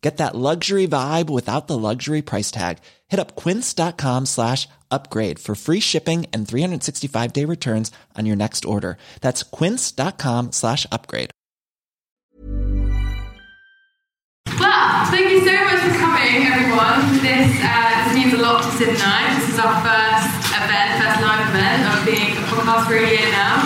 Get that luxury vibe without the luxury price tag. Hit up quince.com slash upgrade for free shipping and 365 day returns on your next order. That's quince.com slash upgrade. Well, thank you so much for coming, everyone. This, uh, this means a lot to Sid and I. This is our first event, first live event of being a podcast for a year now.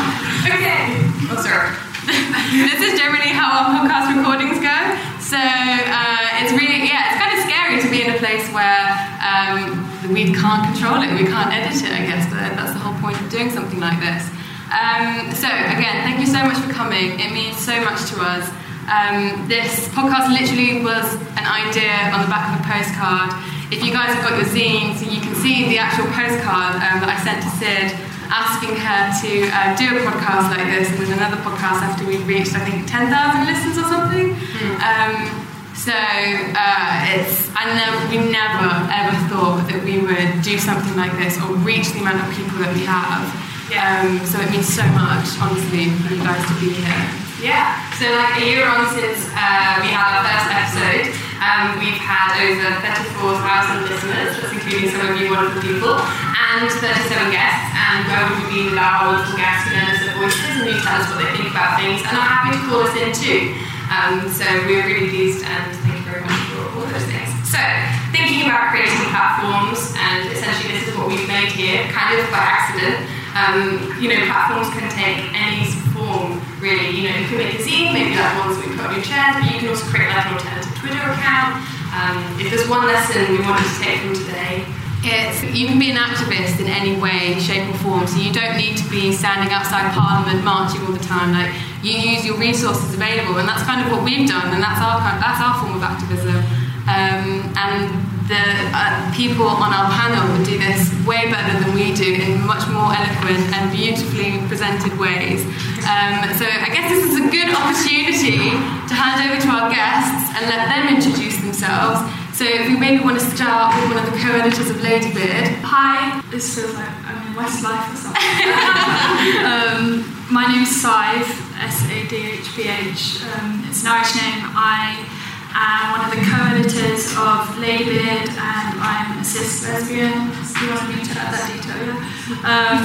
Okay. Oh, sorry. this is generally how our podcast recordings go. So uh, it's really, yeah, it's kind of scary to be in a place where um, we can't control it, we can't edit it, I guess, but that's the whole point of doing something like this. Um, so, again, thank you so much for coming. It means so much to us. Um, this podcast literally was an idea on the back of a postcard. If you guys have got your zines, you can see the actual postcard um, that I sent to Sid asking her to uh, do a podcast like this and then another podcast after we'd reached, I think, 10,000 listens or something. Mm. Um, so uh, it's, I never, we never ever thought that we would do something like this or reach the amount of people that we have. Yeah. Um, so it means so much, honestly, for you guys to be here. Yeah. So like a year on since uh, we had our first episode, um, we've had over 34,000 listeners, that's including some of you wonderful people, and 37 guests. And where would we be without our wonderful guests who lend us their voices and who tell us what they think about things and are happy to call us in too. Um, so we're really pleased and thank you very much for all those things. So, thinking about creating platforms, and essentially this is what we've made here, kind of by accident. Um, you know, platforms can take any form, really. You know, you can make a zine, maybe like ones we put on your chair, but you can also create like an alternative Twitter account. Um, if there's one lesson we wanted to take from today, it's you can be an activist in any way, shape, or form. So you don't need to be standing outside Parliament marching all the time. Like you use your resources available, and that's kind of what we've done, and that's our kind, that's our form of activism. Um, and the uh, people on our panel would do this way better than we do in much more eloquent and beautifully presented ways. Um, so I guess this is a good opportunity to hand over to our guests and let them introduce themselves. So if we maybe want to start with one of the co-editors of Ladybeard. Hi, this feels like I'm in Westlife or something. um, my name is Sive, S-A-D-H-B-H. Um, it's an Irish name. I I'm one of the co-editors of Ladybeard, and I'm a cis lesbian. Do you want me to add that detail? Yeah. Um,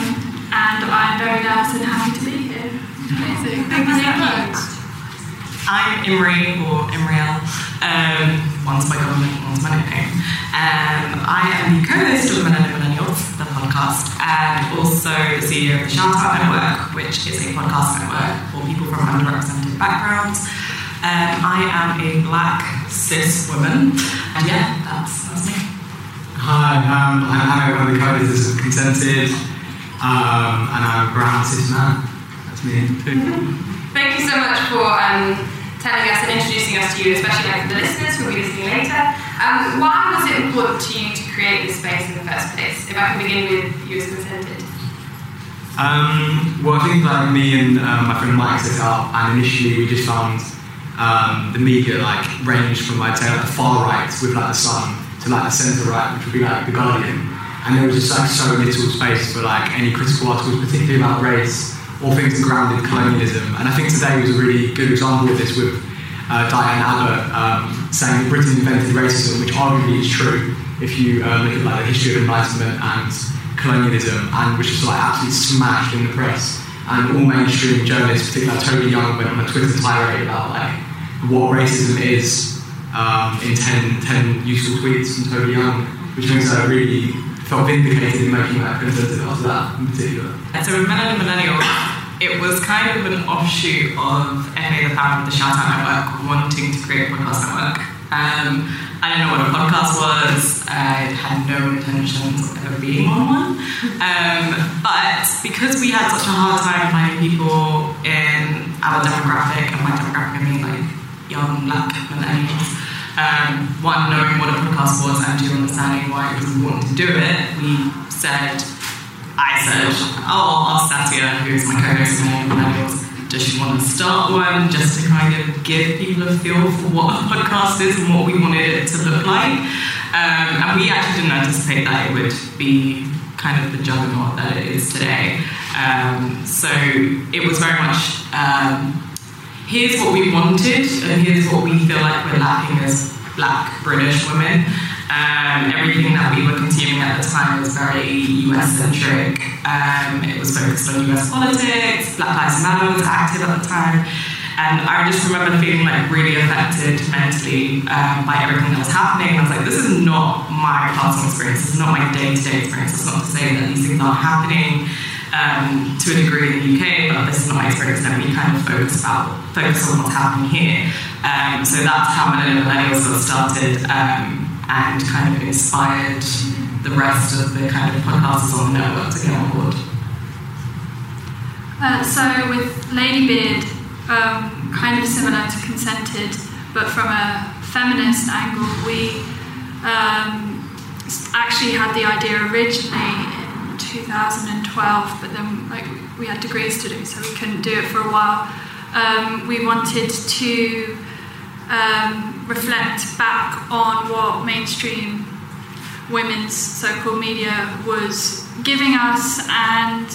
and I'm very nervous and happy to be here. Amazing. Thank you so much. I'm Imri or Imriel. Um, one's my government, one's my nickname. Um, I am the co-host of the Melanin Millennials, the podcast, and also the CEO of the Shout Out Network, which is a podcast network for people from underrepresented backgrounds. Um, I am a black cis woman, and yeah, that's, that's me. Hi, um, I'm Hannah, one of the co-editors of Consented, um, and I'm a brown cis man. That's me. Thank you so much for um, telling us and introducing us to you, especially like the listeners who will be listening later. Um, why was it important to you to create this space in the first place? If I can begin with you as Consented. Um, well, I think like me and um, my friend Mike set up, and initially we just found um, the media like ranged from like the far right with like the Sun to like the centre right, which would be like the Guardian, and there was just like so little space for like any critical articles, particularly about race or things that grounded colonialism. And I think today was a really good example of this with uh, Diane Abbott um, saying that Britain invented racism, which arguably is true if you um, look at like the history of Enlightenment and colonialism, and which is like absolutely smashed in the press. And all mainstream journalists, particularly Toby Young, went on a Twitter tirade about like what racism is um, in 10, 10 useful tweets from Toby Young, which means I really felt vindicated in making that consensus after that in particular. And so with Melanin Millennial, it was kind of an offshoot of FA, the founder of the Shout Out Network, wanting to create a podcast network. Um, I didn't know what a podcast was. I had no intentions of ever being on one. Um, but because we had such a hard time finding people in our demographic, and by demographic I mean like young black millennials, um, one, knowing what a podcast was, and two, understanding why it was important to do it, we said, I said, oh, I'll ask Satya, who's my co-host in Millennials, does she want to start one just to kind of give people a feel for what a podcast is and what we wanted it to look like? Um, and we actually didn't anticipate that it would be kind of the juggernaut that it is today. Um, so it was very much um, here's what we wanted and here's what we feel like we're lacking as black British women. Um, everything that we were consuming at the time was very US centric. Um, it was focused on US politics, Black Lives Matter was active at the time. And I just remember feeling like really affected mentally um, by everything that was happening. I was like, this is not my personal experience, this is not my day to day experience. It's not to say that these things aren't happening um, to a degree in the UK, but this is not my experience. And we kind of focus about focus on what's happening here. Um, so that's how Millennials of started. Um, and kind of inspired the rest of the kind of podcasters on the network to get on board? Uh, so with Ladybeard, um, kind of similar to Consented, but from a feminist angle, we um, actually had the idea originally in 2012, but then like we had degrees to do, so we couldn't do it for a while. Um, we wanted to um, reflect back on what mainstream women's so-called media was giving us and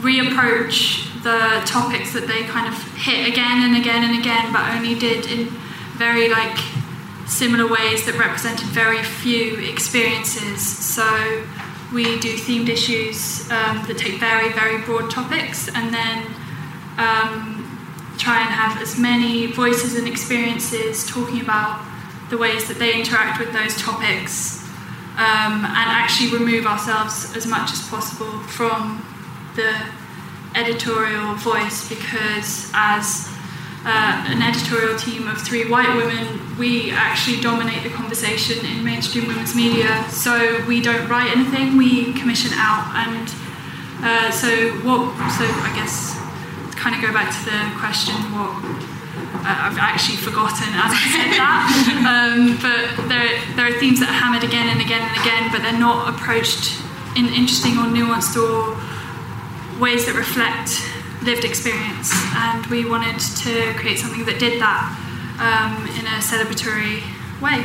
reapproach the topics that they kind of hit again and again and again but only did in very like similar ways that represented very few experiences so we do themed issues um, that take very very broad topics and then um, try and have as many voices and experiences talking about the ways that they interact with those topics um, and actually remove ourselves as much as possible from the editorial voice because as uh, an editorial team of three white women, we actually dominate the conversation in mainstream women's media. So we don't write anything, we commission out. And uh, so what? So I guess kind of go back to the question what I've actually forgotten as I said that. Um, but there, there are themes that are hammered again and again and again, but they're not approached in interesting or nuanced or ways that reflect lived experience. And we wanted to create something that did that um, in a celebratory way.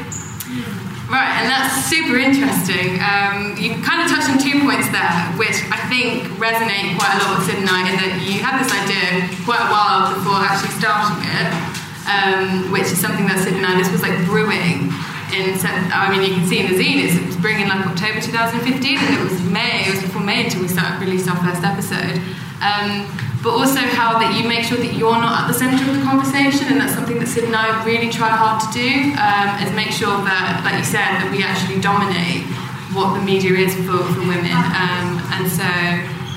Right, and that's super interesting. Um, you kind of touched on two points there, which I think resonate quite a lot with Sid and I, in that you had this idea quite a while before actually starting it, um, which is something that Sid and I, this was like brewing in, I mean, you can see in the zine, it was in like October 2015, and it was May, it was before May until we started, released our first episode. Um, but also how that you make sure that you're not at the centre of the conversation, and that's something that Sid and I really try hard to do, um, is make sure that, like you said, that we actually dominate what the media is for, for women. Um, and so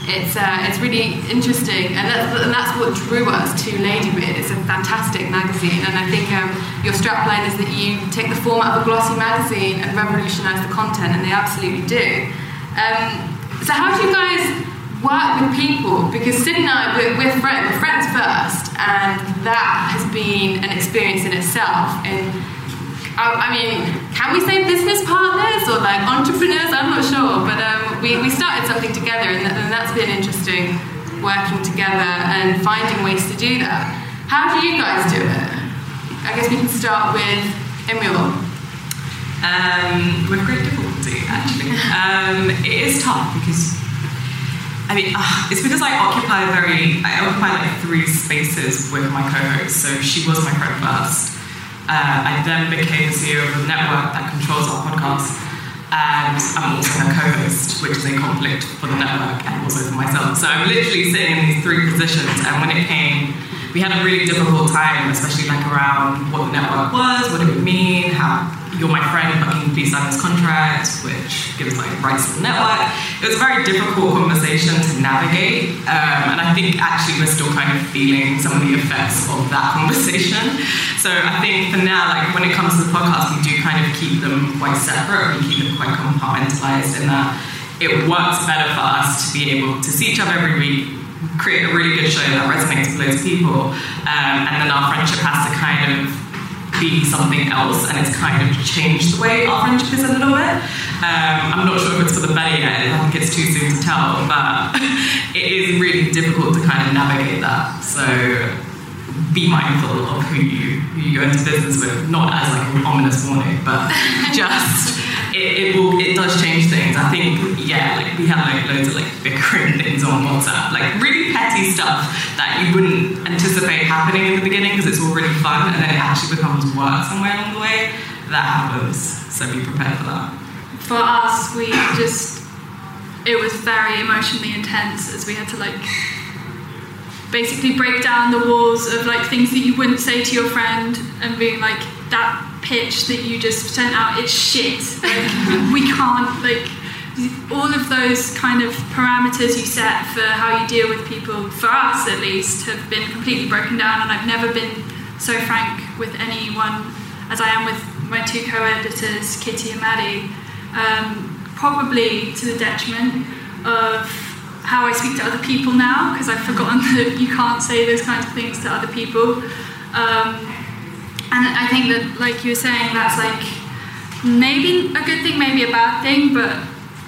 it's uh, it's really interesting, and that's, and that's what drew us to Ladybeard. It's a fantastic magazine, and I think um, your strapline is that you take the format of a glossy magazine and revolutionise the content, and they absolutely do. Um, so how do you guys work with people because Sid and I, we're, we're, friends, friends first, and that has been an experience in itself. And I, I, mean, can we say business partners or like entrepreneurs? I'm not sure, but um, we, we started something together, and, that, and that's been interesting working together and finding ways to do that. How do you guys do it? I guess we can start with Emil. Um, with great difficulty, actually. Um, it is tough because I mean, uh, it's because I occupy very, I occupy like three spaces with my co-host. So she was my friend first. Uh, I then became the CEO of a network that controls our podcast. And I'm also her co-host, which is a conflict for the network and also for myself. So I'm literally sitting in these three positions. And when it came we had a really difficult time, especially like around what the network was, what it would mean, how you're my friend, but can you please sign this contract, which gives like rights to the network. It was a very difficult conversation to navigate, um, and I think actually we're still kind of feeling some of the effects of that conversation. So I think for now, like when it comes to the podcast, we do kind of keep them quite separate. We keep them quite compartmentalized in that it works better for us to be able to see each other every week, create a really good show that resonates with those people, um, and then our friendship has to kind of be something else, and it's kind of changed the way our friendship is a little bit. Um, I'm not sure if it's for the better yet. I think it's too soon to tell, but it is really difficult to kind of navigate that. So be mindful of who you who you go into business with, not as like an ominous warning, but just it, it will it does change things. I think yeah, like we have like loads of like bickering things on WhatsApp, like really petty stuff that you wouldn't anticipate happening in the beginning because it's all really fun, and then it actually becomes work somewhere along the way. That happens, so be prepared for that. For us, we just it was very emotionally intense as we had to like basically break down the walls of like things that you wouldn't say to your friend and being like that pitch that you just sent out it's shit like we can't like all of those kind of parameters you set for how you deal with people for us at least have been completely broken down and i've never been so frank with anyone as i am with my two co-editors kitty and maddie um, probably to the detriment of how I speak to other people now because I've forgotten that you can't say those kinds of things to other people. Um, and I think that, like you were saying, that's like maybe a good thing, maybe a bad thing, but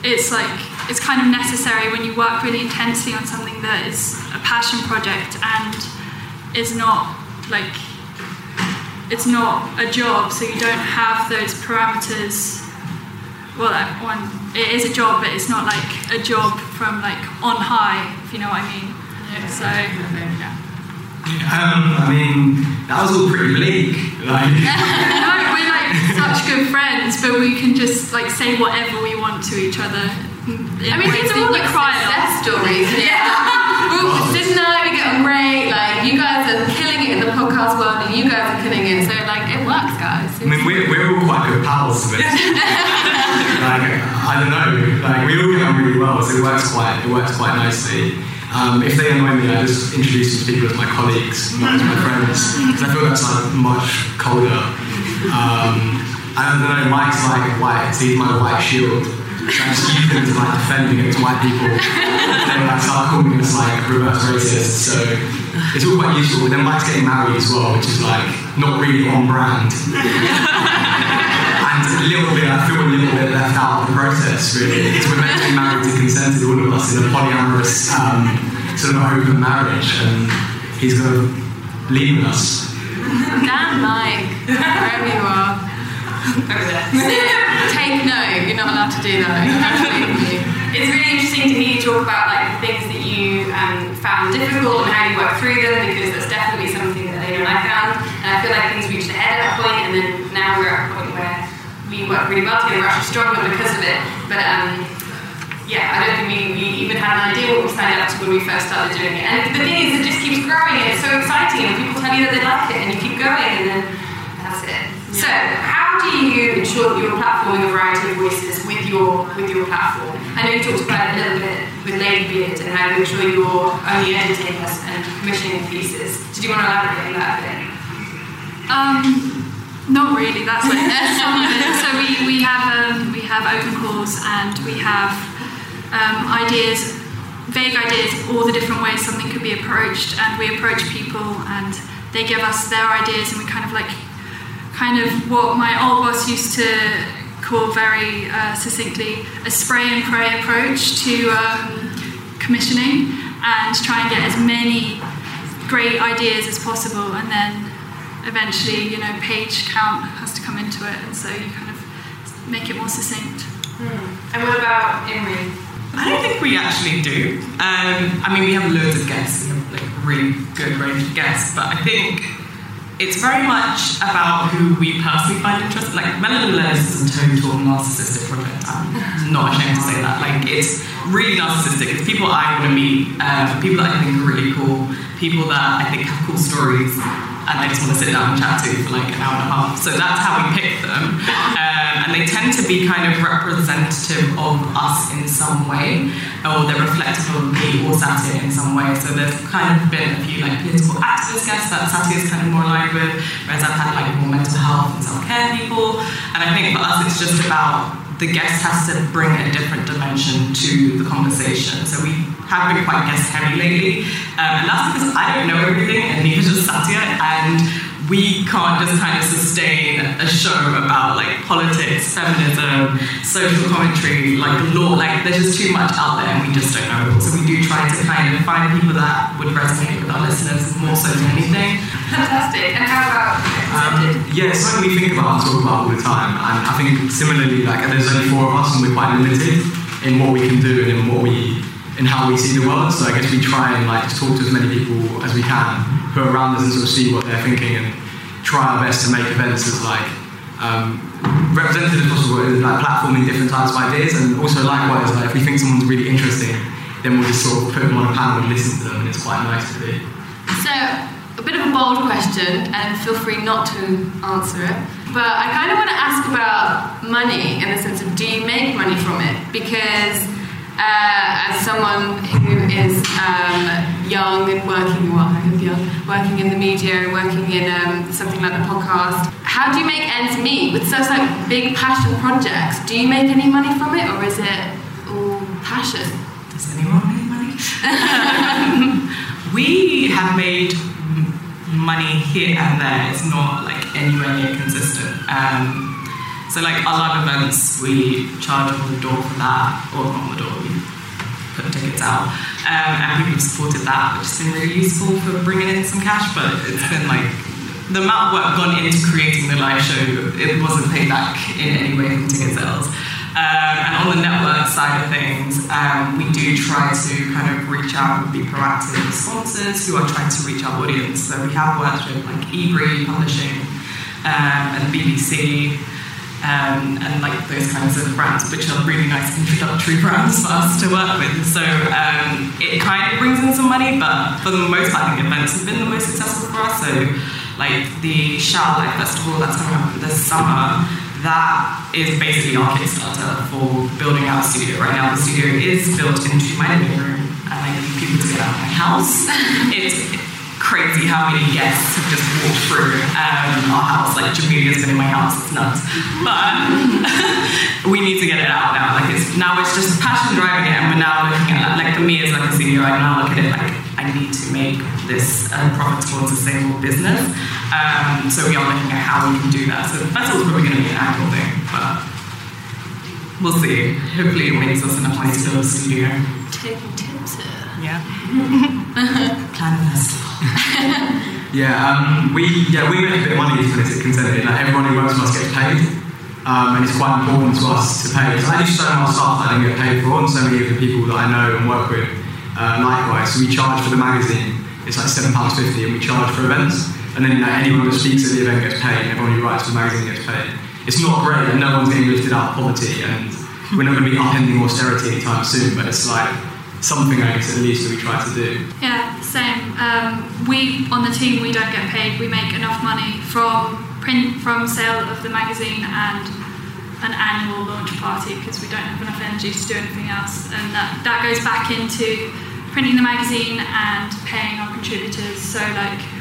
it's like it's kind of necessary when you work really intensely on something that is a passion project and is not like it's not a job, so you don't have those parameters well, one it is a job, but it's not like a job from like on high, if you know what I mean. Yeah. So, yeah. Um, I mean, that was all pretty bleak. Like, no, we're like such good friends, but we can just like say whatever we want to each other. I mean, these are all like success stories. Yeah. Well, Sid and I, we get on great. Like, you guys are killing it in the podcast world, and you guys are killing it. So, like, it works, guys. I mean, we're, we're all quite good pals to this. like, I don't know. Like, we all get on really well, so it works quite, it works quite nicely. Um, if they annoy me, I just introduce them to people as my colleagues, not as my friends, because I feel that's like much colder. Um, I don't know. Mike's like white, he's my white shield. So I just use him to like defend against white people. they like start calling us like reverse racist. So it's all quite useful. Then Mike's getting married as well, which is like not really on brand. and a little bit, I feel a little bit left out of the process, really. Because we're meant to be married to consent to all of us in a polyamorous um, sort of open marriage, and he's going to leave us. Damn, Mike, wherever you are. Over there. Take note, you're not allowed to do that. It's really interesting to hear you talk about like the things that you um, found difficult and how you worked through them because that's definitely something that Lena and I found. And I feel like things reached a head at a point and then now we're at a point where we work really well together, we're actually stronger because of it. But um, yeah, I don't think we, we even had an idea what we signed up to when we first started doing it. And the thing is, it just keeps growing and it's so exciting and people tell you that they like it and you keep going and then that's it. So, how do you ensure that you're platforming a variety of voices with your with your platform? I know you talked about it a little bit with Lady Beard and how you ensure you're only editing us and commissioning pieces. Did you want to elaborate on that a bit? Um, not really. That's it. So we, we have um, we have open calls and we have um, ideas, vague ideas, all the different ways something could be approached, and we approach people and they give us their ideas, and we kind of like kind of what my old boss used to call very uh, succinctly a spray and pray approach to um, commissioning and try and get as many great ideas as possible and then eventually you know page count has to come into it and so you kind of make it more succinct And what about Imri? I don't think we actually do. Um, I mean, we have loads of guests. We have like really good range of guests, but I think it's very much about who we personally find interesting. Like Melanin Millennials is a total narcissistic project. I'm not ashamed to say that. Like it's really narcissistic. It's people I want to meet, um, people that I think are really cool, people that I think have cool stories, and I just want to sit down and chat to for like an hour and a half. So that's how we pick them. Um, and they tend to be kind of representative of us in some way, or they're reflective of me or Satya in some way. So there's kind of been a few like political activist guests that Satya is kind of more aligned with, whereas I've had like more mental health and self-care people. And I think for us it's just about the guest has to bring a different dimension to the conversation. So we have been quite guest heavy lately, um, and that's because I don't know everything, and neither does Satya, and we can't just kind of sustain a show about like politics, feminism, social commentary, like law. Like there's just too much out there, and we just don't know. So we do try to kind of find people that would resonate with our listeners more so than anything. Fantastic. And how about Um, yeah, it's something we think about and talk about all the time. And I think similarly, like there's only four of us and we're quite limited in what we can do and in what we in how we see the world. So I guess we try and like talk to as many people as we can who are around us and sort of see what they're thinking and try our best to make events as like um, representative as possible, like platforming different types of ideas and also likewise like if we think someone's really interesting then we'll just sort of put them on a panel and listen to them and it's quite nice to do. So, a bit of a bold question, and feel free not to answer it. But I kind of want to ask about money in the sense of do you make money from it? Because uh, as someone who is um, young and working, well, I hope working in the media and working in um, something like a podcast, how do you make ends meet with such like big passion projects? Do you make any money from it, or is it all passion? Does anyone make money? we have made money here and there. It's not like anywhere near consistent. Um, so like our live events, we charge on the door for that, or on the door. We put tickets out, um, and people have supported that, which has been really useful for bringing in some cash. But it's been like the amount of work gone into creating the live show, it wasn't paid back in any way from ticket sales. Um, and on the network side of things, um, we do try to kind of reach out and be proactive with sponsors who are trying to reach our audience. So we have worked with like Ebury Publishing um, and BBC um, and like those kinds of brands, which are really nice introductory brands for us to work with. So um, it kind of brings in some money, but for the most part, I think events have been the most successful for us. So like the Shout Life Festival that's coming up this summer, that is basically our Kickstarter for building out a studio. Right now, the studio is built into my living room, and I need people to get out of my house. it's crazy how many guests have just walked through um, our house. Like Jamilia's been in my house, it's nuts. But we need to get it out now. Like it's now it's just passion driving it, and we're now looking at like for me as like a senior, I now look at it like I need to make this a profitable sustainable business. Um, so we are looking at how we can do that. So the festival's probably going to be an annual thing, but we'll see. Hopefully it makes us enough money to build a studio. Yeah. Plan a. Yeah, um, we yeah we make a bit of money this at Consented. Like everyone who works for us gets paid, um, and it's quite important to us to pay. I do so much stuff that I don't get paid for, and so many of the people that I know and work with uh, likewise. So we charge for the magazine. It's like seven pounds fifty, and we charge for events. And then know, anyone that speaks at the event gets paid, and everyone who writes for the magazine gets paid. It's not great, and no one's getting lifted out of poverty, and we're not going to be upending austerity anytime soon. But it's like something I guess at least we try to do. Yeah, same. Um, we on the team we don't get paid. We make enough money from print from sale of the magazine and an annual launch party because we don't have enough energy to do anything else, and that that goes back into printing the magazine and paying our contributors. So like.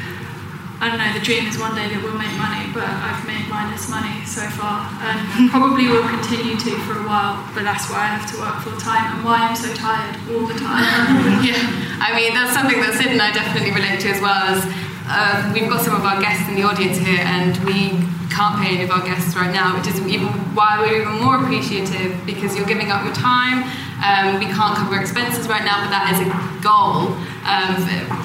I don't know, the dream is one day that we'll make money, but I've made minus money so far and probably will continue to for a while, but that's why I have to work full time and why I'm so tired all the time. yeah, I mean that's something that Sid and I definitely relate to as well. As uh, we've got some of our guests in the audience here, and we can't pay any of our guests right now, which is even why we're even more appreciative because you're giving up your time. Um, we can't cover expenses right now, but that is a goal um,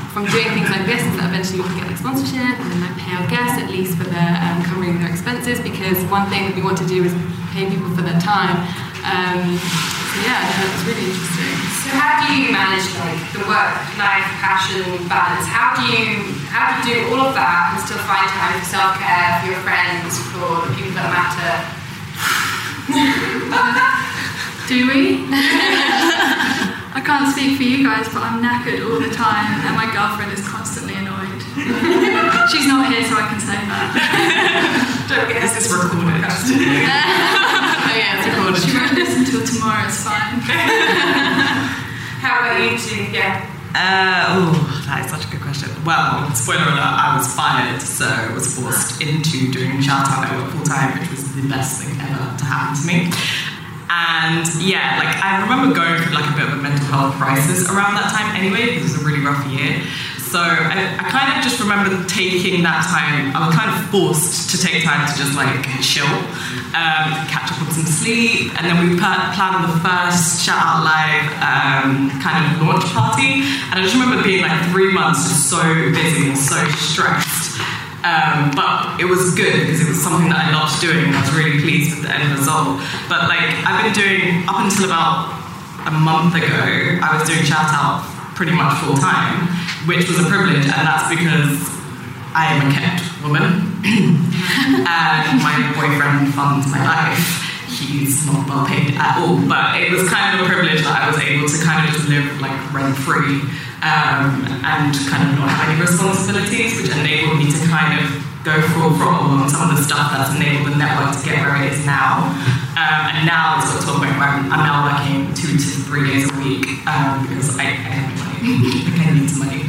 from doing things like this. Is that eventually we can get like sponsorship and then like pay our guests at least for their um, covering their expenses. Because one thing that we want to do is pay people for their time. Um, so yeah, that's really interesting. So how do you manage like the work life passion balance. How do you how do you do all of that and still find time for self care, for your friends, for the people that matter? Do we? I can't speak for you guys, but I'm knackered all the time, and my girlfriend is constantly annoyed. She's not here, so I can say that. Don't get This is recorded. oh yeah, it's recorded. She won't listen till tomorrow. It's fine. How about you two? Yeah. Uh, oh, that is such a good question. Well, spoiler alert, I was fired, so I was forced into doing Shout Out Network full time, which was the best thing ever to happen to me. And yeah, like I remember going through like a bit of a mental health crisis around that time anyway, because it was a really rough year. So I, I kind of just remember taking that time, I was kind of forced to take time to just like chill, um, catch up on some sleep, and then we pla- planned the first Shout Out Live um, kind of launch party. And I just remember being like three months just so busy and so stressed. Um, but it was good because it was something that I loved doing and I was really pleased with the end result. But like I've been doing up until about a month ago, I was doing shout out pretty much full time, which was a privilege, and that's because I am a kept woman and my boyfriend funds my life. He's not well paid at all, but it was kind of a privilege that I was able to kind of just live like rent free um, and kind of not have any responsibilities, which enabled me to kind of go full throttle on some of the stuff that's enabled the network to get where it is now. Um, and now it's got to a point where I'm, I'm now working two to three days a week um, because I, I have no money. I need some money.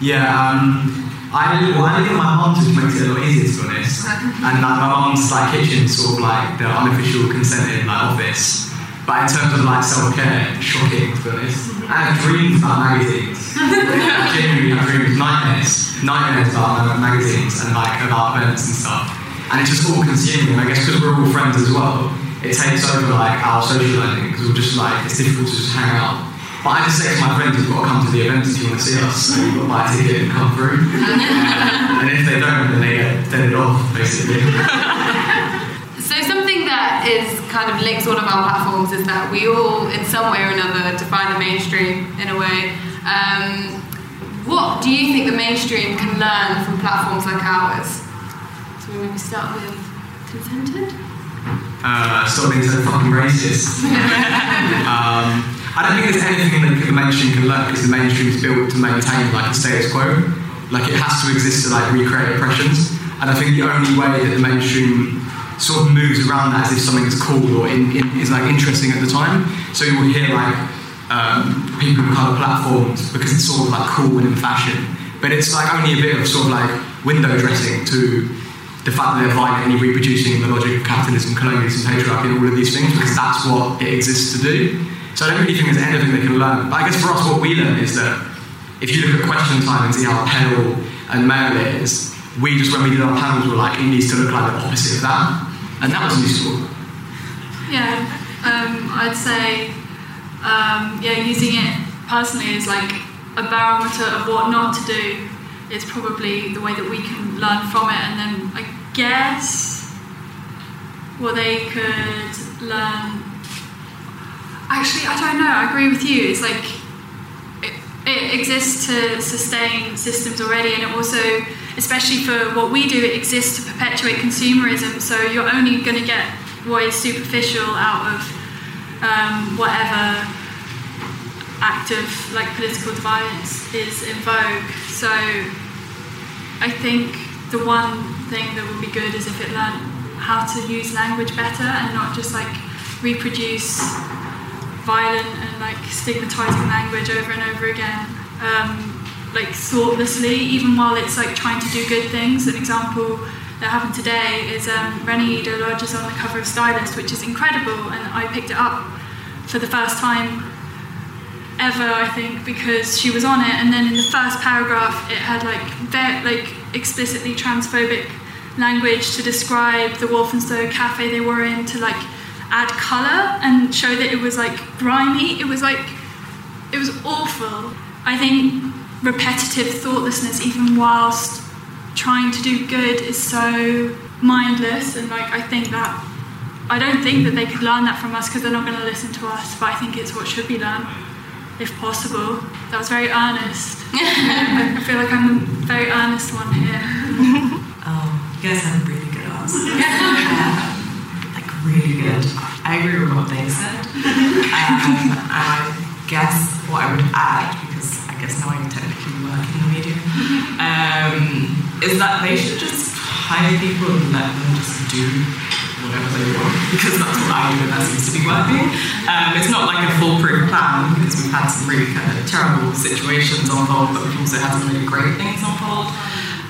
Yeah, um, I well, I live my mum's, which makes it a lot easier to be honest. And like my mum's like kitchen, sort of like the unofficial consented like office. But in terms of like self care, shocking to be honest. I have dreams about magazines. Genuinely, I dream nightmares, nightmares about magazines and like about events and stuff. And it's just all consuming. I guess because we're all friends as well, it takes over like our social socialising because we're just like it's difficult to just hang out. But I just say to my friends, you've got to come to the events if you want to see us. So you've got to buy a ticket and come through. and if they don't, then they get deaded off, basically. So something that is kind of links all of our platforms is that we all, in some way or another, define the mainstream in a way. Um, what do you think the mainstream can learn from platforms like ours? So we maybe start with consented. Uh, stop being so fucking racist. um, I don't think there's anything that the mainstream can learn because the mainstream is built to maintain like a status quo. Like it has to exist to like recreate oppressions. And I think the only way that the mainstream sort of moves around that is if something is cool or in, in, is like interesting at the time. So you will hear like um, people kind of platforms because it's sort of like cool and in fashion. But it's like only a bit of sort of like window dressing to the fact that they're violently reproducing the logic of capitalism, colonialism, patriarchy, and all of these things because that's what it exists to do. So I don't really think there's anything they can learn. But I guess for us, what we learn is that if you look at question time and see how pale and male it is, we just, when we did our panels, were like, it needs to look like the opposite of that. And that was useful. Yeah, um, I'd say, um, yeah, using it personally as like a barometer of what not to do is probably the way that we can learn from it. And then I guess what they could learn. Actually, I don't know. I agree with you. It's like it, exists to sustain systems already, and it also, especially for what we do, it exists to perpetuate consumerism. So you're only going to get what is superficial out of um, whatever act of like political violence is in vogue. So I think the one thing that would be good is if it learned how to use language better and not just like reproduce violent and like stigmatizing language over and over again. Um, like thoughtlessly, even while it's like trying to do good things. An example that happened today is um, Reni Eddo-Lodge is on the cover of Stylist, which is incredible, and I picked it up for the first time ever, I think, because she was on it. And then in the first paragraph, it had like very like explicitly transphobic language to describe the Walthamstow cafe they were in, to like add color and show that it was like grimy. It was like it was awful. I think repetitive thoughtlessness, even whilst trying to do good, is so mindless. And like I think that I don't think that they could learn that from us because they're not going to listen to us. But I think it's what should be learned. if possible. That was very earnest. I I feel like I'm the very earnest one here. Oh, you guys have a really good answers. really good. I agree with what they said. Um, and I guess what I would add, because I guess now I technically work in the media, um, is that they should just hire people and let them just do whatever they want, because that's what I know that seems to be working. Um, it's not like a foolproof plan, because we've had some really kind of terrible situations unfold, but we've also had some really great things unfold.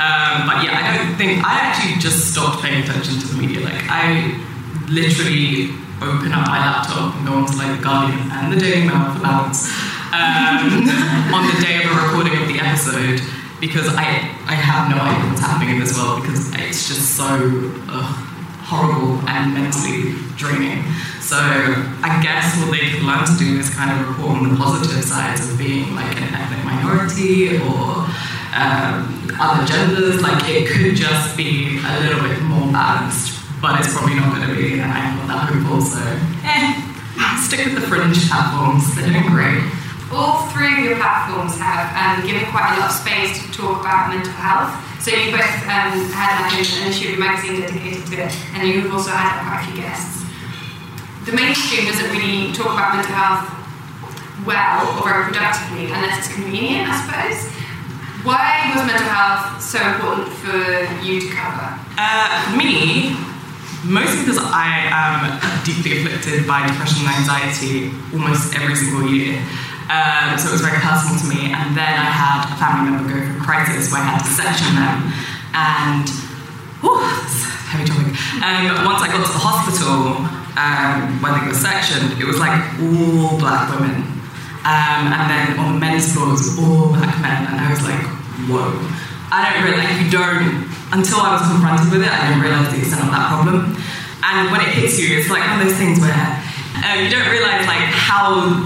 Um, but yeah, I don't think I actually just stopped paying attention to the media. Like I literally open up my laptop and go onto like the Guardian and the Daily Mail for balance um, on the day of a recording of the episode because I I have no idea what's happening in this world because it's just so ugh, horrible and mentally draining. So I guess what they can learn to do is kind of report on the positive sides of being like an ethnic minority or um, other genders. Like it could just be a little bit more balanced, but it's probably not going to be. And I'm not that hopeful. So eh, stick with the fringe platforms. They're doing great. All three of your platforms have um, given quite a lot of space to talk about mental health. So you both um, had like an, an issue of a magazine dedicated to it, and you've also had quite a few guests. The mainstream doesn't really talk about mental health well or very productively unless it's convenient, I suppose. Why was mental health so important for you to cover? Uh, me, mostly because I am deeply afflicted by depression and anxiety almost every single year. Um, so it was very personal to me. And then I had a family member go through a crisis where I had to section them. And, whew, heavy topic. Um, once I got to the hospital, um, when they got sectioned, it was like all black women. Um, and then on the men's floor, it was all black men. And I was like, whoa. I don't really, like, you don't, until I was confronted with it, I didn't realize the extent of that problem. And when it hits you, it's like one of those things where uh, you don't realize like how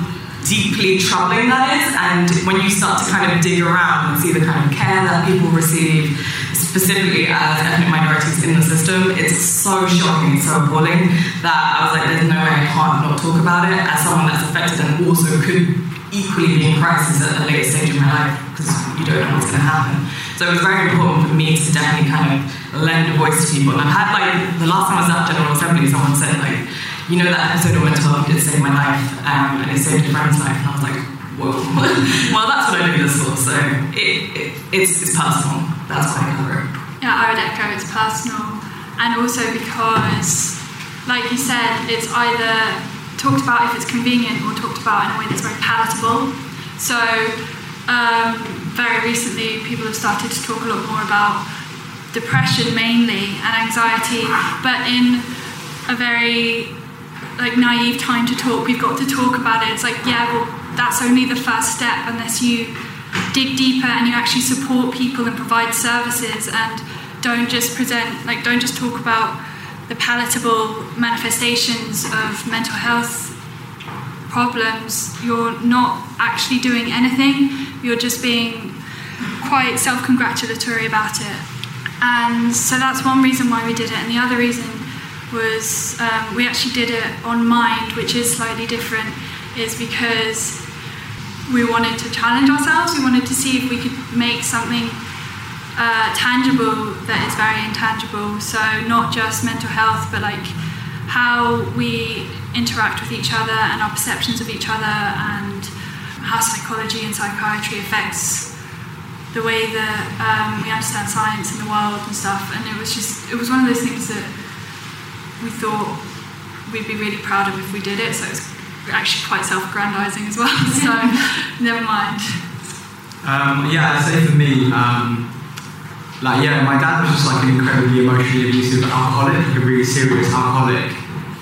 deeply troubling that is. And when you start to kind of dig around and see the kind of care that people receive, specifically as ethnic minorities in the system, it's so shocking, so appalling that I was like, there's no way I can't not talk about it as someone that's affected and also could equally be in crisis at a later stage in my life because you don't know what's going to happen. So it was very important for me to definitely kind of lend a voice to people. And I've had like, the last time I was at General Assembly, someone said like, you know that episode of Mental Health did save my life um, and it saved a friend's life. And I was like, whoa. well, that's what I do this for. So it, it, it's, it's personal. That's why I cover it. Yeah, I would echo it's personal, and also because, like you said, it's either talked about if it's convenient or talked about in a way that's very palatable. So, um, very recently, people have started to talk a lot more about depression mainly and anxiety, but in a very like naive time to talk. We've got to talk about it. It's like, yeah, well, that's only the first step unless you dig deeper and you actually support people and provide services and don't just present like don't just talk about the palatable manifestations of mental health problems you're not actually doing anything you're just being quite self-congratulatory about it and so that's one reason why we did it and the other reason was um, we actually did it on mind which is slightly different is because we wanted to challenge ourselves. We wanted to see if we could make something uh, tangible that is very intangible. So not just mental health, but like how we interact with each other and our perceptions of each other, and how psychology and psychiatry affects the way that um, we understand science and the world and stuff. And it was just it was one of those things that we thought we'd be really proud of if we did it. So it's actually quite self-aggrandizing as well. So never mind. Um, yeah, I'd say for me, um, like yeah, my dad was just like an incredibly emotionally abusive alcoholic, a really serious alcoholic.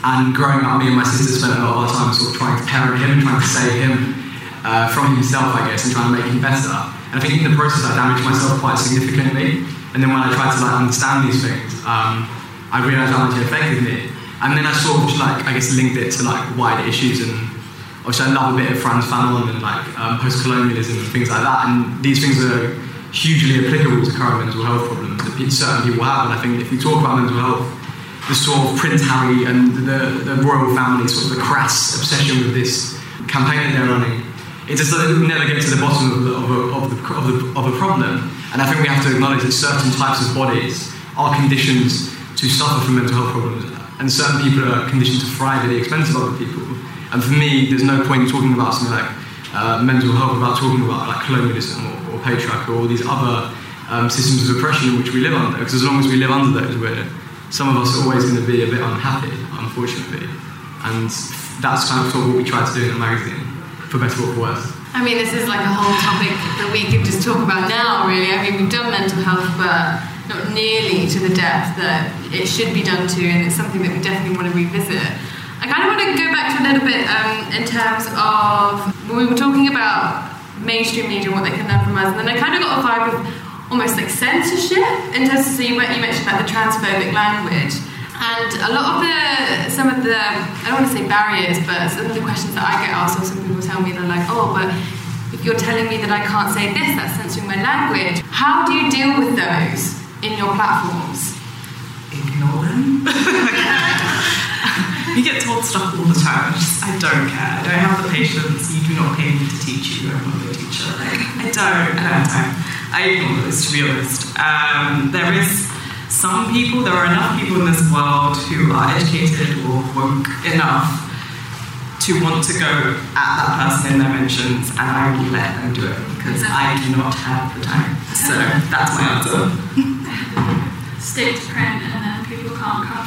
And growing up, me and my sister spent a lot of our time sort of trying to parent him, trying to save him uh, from himself, I guess, and trying to make him better. And I think in the process, I damaged myself quite significantly. And then when I tried to like understand these things, um, I realised how much it affected me. And then I sort of like I guess linked it to like wider issues and obviously I love a bit of Frantz Fanon and like um, post-colonialism and things like that. And these things are hugely applicable to current mental health problems that certain people have. And I think if we talk about mental health, the sort of Prince Harry and the, the royal family, sort of the crass obsession with this campaign that they're running, it just doesn't never get to the bottom of the, of, a, of, the, of, the, of a problem. And I think we have to acknowledge that certain types of bodies are conditioned to suffer from mental health problems, and certain people are conditioned to thrive at the expense of other people. And for me, there's no point in talking about something like uh, mental health without talking about like colonialism or, or patriarchy or all these other um, systems of oppression in which we live under. Because as long as we live under those, we're, some of us are always going to be a bit unhappy, unfortunately. And that's kind of sort of what we try to do in the magazine, for better or for worse. I mean, this is like a whole topic that we could just talk about now, really. I mean, we've done mental health, but not nearly to the depth that it should be done to, and it's something that we definitely want to revisit. I kind of want to go back to a little bit um, in terms of when we were talking about mainstream media and what they can learn from us, and then I kind of got a vibe of almost like censorship in terms of, so you, you mentioned about the transphobic language. And a lot of the, some of the, I don't want to say barriers, but some of the questions that I get asked, or some people tell me, they're like, oh, but if you're telling me that I can't say this, that's censoring my language. How do you deal with those in your platforms? Ignore them. you get told stuff all the time. I, just, I don't care. I don't have the patience. You do not pay me to teach you. I'm not a teacher. I don't. I don't have time. I ignore those, to be honest. Um, there is some people, there are enough people in this world who are educated or woke enough to want to go at that person in their mentions, and I will let them do it because I do not have the time. So that's my answer. Stick to print, and then people can't come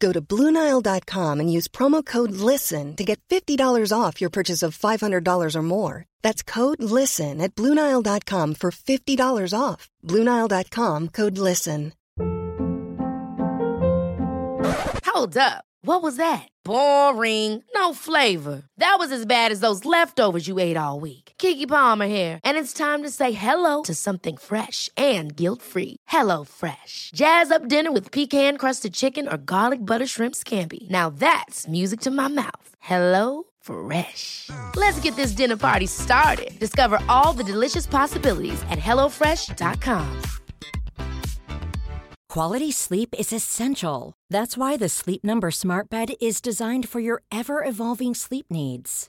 Go to BlueNile.com and use promo code LISTEN to get $50 off your purchase of $500 or more. That's code LISTEN at BlueNile.com for $50 off. BlueNile.com code LISTEN. Hold up. What was that? Boring. No flavor. That was as bad as those leftovers you ate all week. Keke Palmer here, and it's time to say hello to something fresh and guilt-free. Hello Fresh. Jazz up dinner with pecan-crusted chicken or garlic butter shrimp scampi. Now that's music to my mouth. Hello Fresh. Let's get this dinner party started. Discover all the delicious possibilities at hellofresh.com. Quality sleep is essential. That's why the Sleep Number Smart Bed is designed for your ever evolving sleep needs.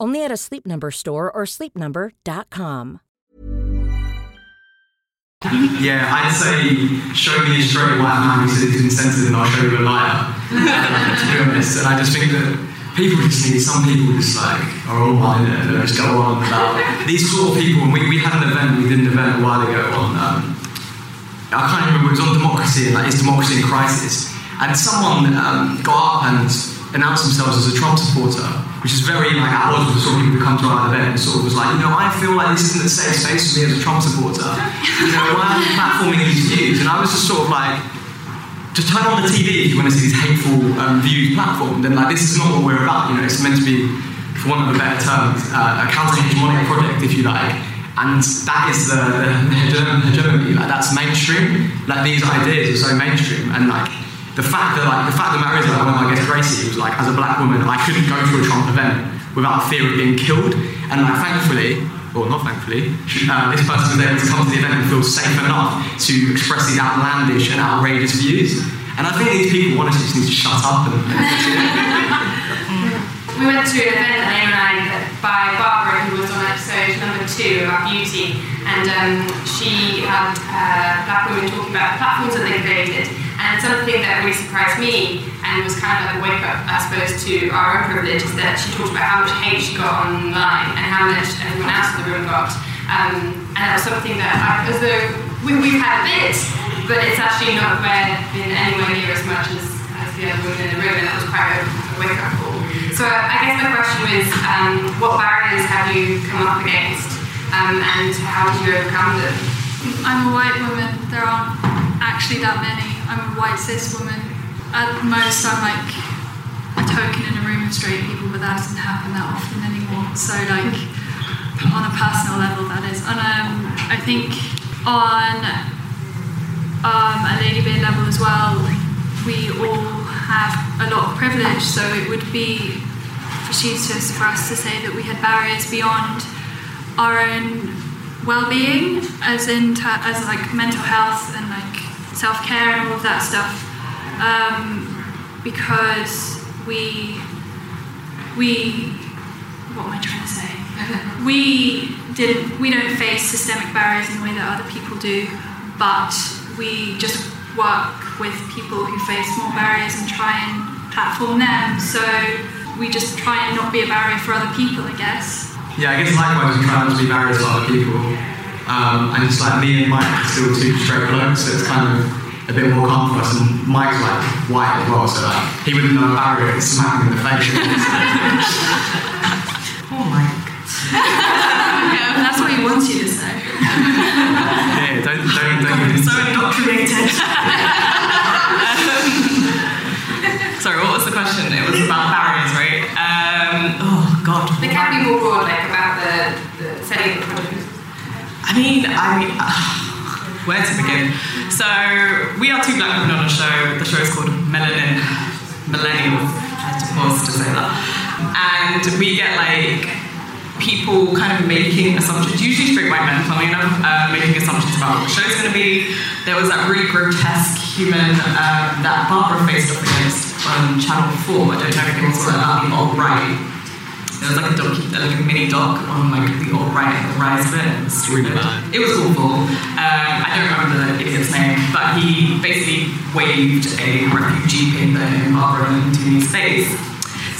Only at a Sleep Number store or sleepnumber.com. Yeah, I'd say show me a straight white man who says he's censored and I'll show you a liar. To be honest, and I just think that people just need some people just like are all it and just go on about these sort of people. And we, we had an event, we did an event a while ago on um, I can't remember, it was on democracy and like, is democracy in crisis? And someone um, got up and announced themselves as a Trump supporter, which is very like at odds with sort of people who come to our event and sort of was like, you know, I feel like this isn't a safe space for me as a Trump supporter. You know, why are you platforming these views? And I was just sort of like, just turn on the TV if you want to see these hateful um, views platformed. And like, this is not what we're about. You know, it's meant to be, for want of a better term, uh, a counter-hegemonic project, if you like. And that is the, the hegemony. Like that's mainstream. Like these ideas are so mainstream. And like the fact that like the fact of the matter is like when I guess Gracie was like as a black woman I couldn't go to a Trump event without fear of being killed. And like thankfully, or not thankfully, uh, this person was able to come to the event and feel safe enough to express these outlandish and outrageous views. And I think these people honestly just need to shut up and, We went to an event, Elaine and I, by Barbara, who was on episode number two about beauty, and um, she had uh, black women talking about the platforms that they created. And something that really surprised me and was kind of like a wake up, I suppose, to our own privilege is that she talked about how much hate she got online and how much everyone else in the room got. Um, and that was something that, I, as though we, we've had a bit, but it's actually not in anywhere near as much as, as the other women in the room, and that was quite a, a wake up call. So uh, I guess my question was, um, what barriers have you come up against, um, and how did you overcome them? I'm a white woman. There aren't actually that many. I'm a white cis woman. At most, I'm like a token in a room of straight people, but that doesn't happen that often anymore. So, like, on a personal level, that is. And um, I think on um, a Lady Beard level as well, we all have a lot of privilege. So it would be facetious for us to say that we had barriers beyond our own well-being, as in as like mental health and like self-care and all of that stuff, um, because we we what am I trying to say? we didn't we don't face systemic barriers in the way that other people do, but we just work with people who face more barriers and try and platform them. So we just try and not be a barrier for other people, I guess. Yeah, I guess likewise we try not to be barriers for other people. Um, and it's like me and Mike are still two straight blokes, so it's kind of a bit more calm for us. And Mike's like white as well, so like he wouldn't know a barrier if it's smack him in the face. Oh my Yeah, that's what he wants you to say. yeah, don't don't don't give so indoctrinated. Sorry, what was the question? It was about barriers, right? Um, oh God. They can be more broad, like about the, the setting of the project. I mean, mean, where to begin? So we are two black women on a show. The show is called Melanin Millennials. I had to pause to say that. And we get like people kind of making assumptions, usually straight white men, funnily enough, uh, making assumptions about what the show's going to be. There was that really grotesque human um, that Barbara faced up against on Channel 4. I don't know if anyone saw that the alt right. There was like a docu, like a mini doc on like the right the rise of it. It was stupid. It was awful. Um, I don't remember the idiot's name, but he basically waved a refugee paper in Barbara and Toomey's face,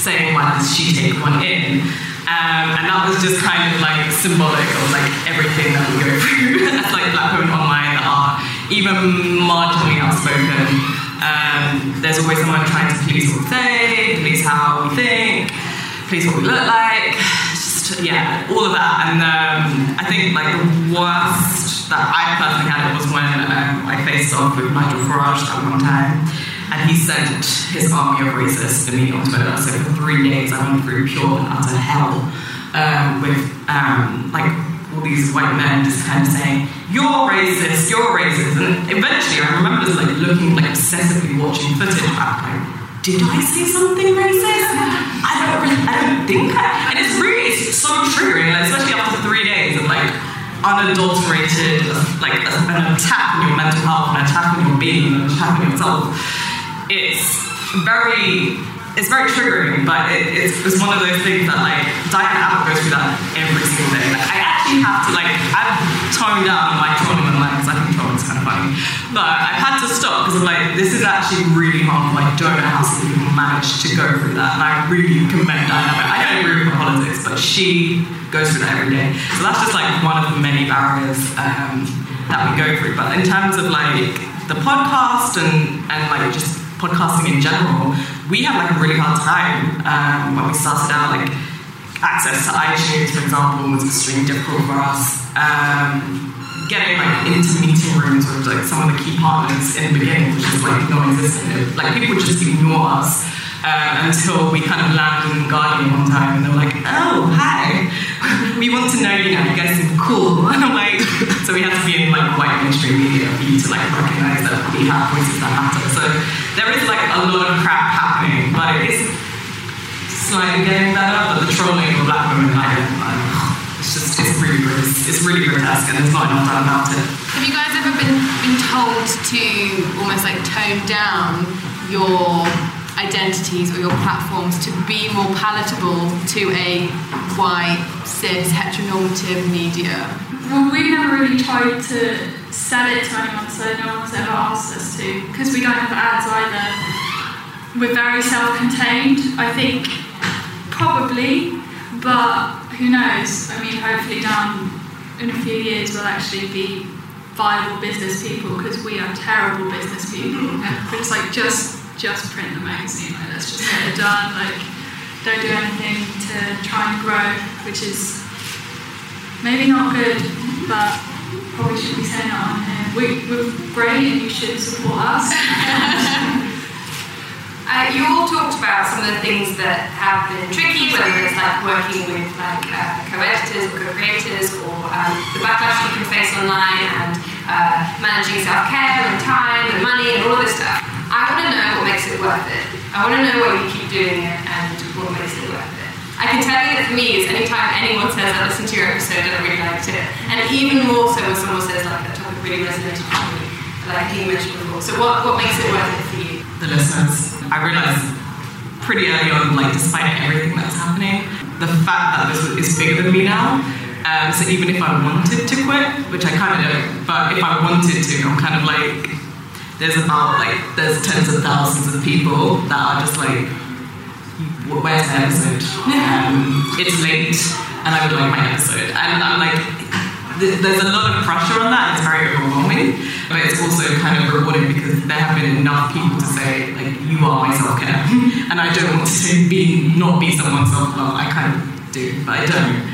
saying, "Why does she take one in?" Um, and that was just kind of like symbolic of like everything that we go through as like black women online that are even marginally outspoken. Um, there's always someone trying to police what we say, police how we think, police what we look like. Just yeah, all of that. And um, I think like the worst that I personally had was when um, I faced off with Nigel Farage that one time and he sent his army of racists to me on Twitter. So for three days, I went through pure and utter hell um, with um, like all these white men just kind of saying, "You're racist, you're racist," and eventually, I remember just like looking like obsessively watching footage back, like, did I say something racist? I don't really, I don't think I. And it's really, it's so triggering, like, especially after three days of like unadulterated, like an attack on your mental health, an attack on your being, an attack on yourself it's very it's very triggering, but it, it's, it's one of those things that like Diana Abbott goes through that every single day. Like, I actually have to like I've toned down my trolling online because I think but I've had to stop because I'm like this is actually really hard. I don't know how some people manage to go through that, and I really commend Diana. I don't agree with her politics, but she goes through that every day. So that's just like one of the many barriers um, that we go through. But in terms of like the podcast and and like just podcasting in general, we had like a really hard time um, when we started out. Like access to iTunes, for example, was extremely difficult for us. Um, getting like into meeting rooms with like some of the key partners in the beginning, which is like non-existent. Like people just ignore us. Uh, until we kind of landed in the Guardian one time and they were like, oh, hi, we want to know you now, you guys seem cool. And I'm like, so we had to be in like white mainstream media for you to like recognize that we have voices that matter. So there is like a lot of crap happening, but it's slightly getting better, but the trolling of black women, I don't like, it's just, it's really, gross. it's really grotesque and there's not enough done about it. Have you guys ever been, been told to almost like tone down your identities or your platforms to be more palatable to a white, cis, heteronormative media? Well, we never really tried to sell it to anyone, so no one's ever asked us to, because we don't have ads either. We're very self-contained, I think, probably, but who knows? I mean, hopefully down in a few years we'll actually be viable business people because we are terrible business people. We're just like just just print the magazine. Like let's just get it done. Like don't do anything to try and grow, which is maybe not good, but probably should be saying that on here. We, we're great and you should support us. Uh, you all talked about some of the things that have been tricky, whether it's like working with like uh, co-editors or co-creators, or um, the backlash you can face online, and uh, managing self-care and time and money and all of this stuff. I want to know what makes it worth it. I want to know why you keep doing it and what makes it worth it. I can tell you that for me, is anytime anyone says I listened to your episode and I really liked it, and even more so when someone says like that topic really resonated with me, like you mentioned before. So what, what makes it worth it for you? The listeners. I realized pretty early on, like despite everything that's happening, the fact that this is bigger than me now. Um, so even if I wanted to quit, which I kind of don't, but if I wanted to, I'm kind of like, there's about like there's tens of thousands of people that are just like, where's the episode? Um, it's late, and I would like my episode, and I'm like, there's a lot of pressure on that. It's very overwhelming, but it's also kind of rewarding because there have been enough people to say like, you are my self care, and I don't want to be not be someone's self love. I kind of do, but I don't.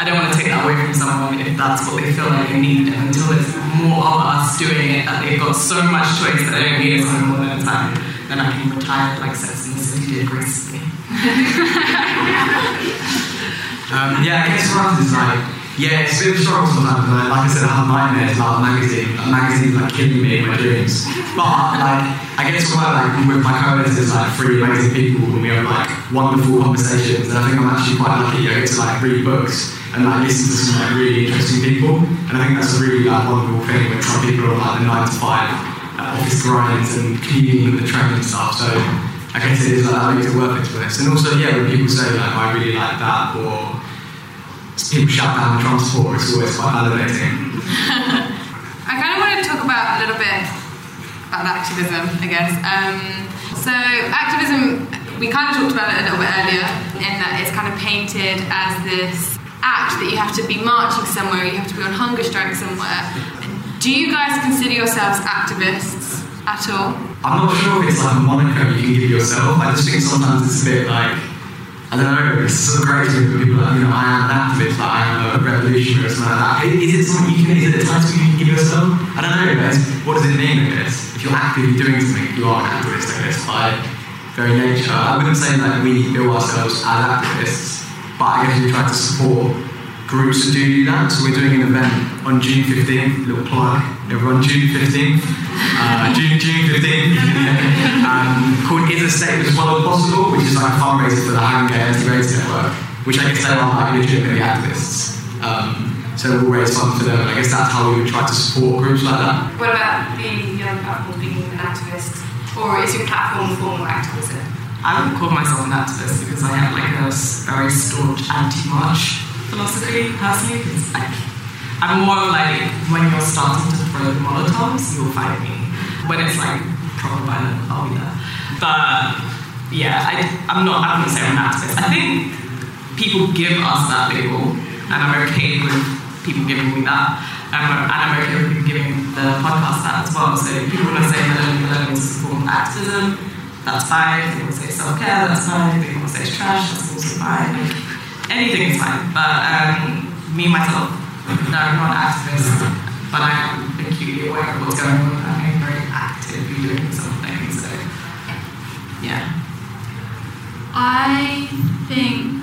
I don't want to take that away from someone if that's what they feel like they need. And until there's more of us doing it, that they've got so much choice that they don't need us anymore all the time, then I can retire like Sex and the City did gracefully. Um, yeah, I guess for us it's like, yeah, it's a struggle sometimes. Like, like I said, I have nightmares about magazine. Like, magazines like killing me in my dreams. But like, I get to work like with my co-editors, like three amazing people, and we have like wonderful conversations. And I think I'm actually quite lucky. I get to like read books and like listen to some like really interesting people. And I think that's a really like wonderful thing when some people are like the nine to five uh, office grinds and commuting with the train and stuff. So I guess it is like that makes it worth it to us. And also, yeah, when people say like, I really like that, or people shout down the transport, it's always quite validating. I kind of want to talk about a little bit about activism, I guess. Um, so activism, we kind of talked about it a little bit earlier, in that it's kind of painted as this act that you have to be marching somewhere, you have to be on hunger strike somewhere. Do you guys consider yourselves activists at all? I'm not sure if it's like a moniker you can give yourself. I just think sometimes it's a bit like, I don't know, it's of great hear people like, you know, I am an activist, like I am a revolutionary or something like that. Is it something you can, is it a title you can give yourself? I don't know, but what does it mean, I guess? If you're actively doing something, you are an activist, I guess, by very nature. I wouldn't say that we bill ourselves as activists, but I guess we try to support groups that do do that. So we're doing an event on June 15th, little plug, everyone, June 15th, uh, June, June 15th, um, called Is a State as Well as Possible, which is like a fundraiser for the Home Gay Anti-Race Network, which I guess they are like legitimately activists. Um, so we'll raise funds for them, and I guess that's how we would try to support groups like that. What about being your own platform, being an activist? Or is your platform a form of activism? I wouldn't call myself an activist because I have like a very staunch anti-march philosophy personally. Because I, I'm more like when you're starting to throw the molotovs, you'll find me. When it's like proper violent, I'll be there. But yeah, I, I'm not. I wouldn't say I'm an activist. I think people give us that label, and I'm okay with people giving me that. And I'm okay with people giving the podcast that as well. So people want to say millennial learning is a form of activism, that's fine. They want to say self-care, that's fine. They want to say trash, that's also fine. Anything is fine. But um, me, myself, no, I'm not an activist, but I am acutely aware of what's going on. I'm very actively doing something. So, yeah. I think.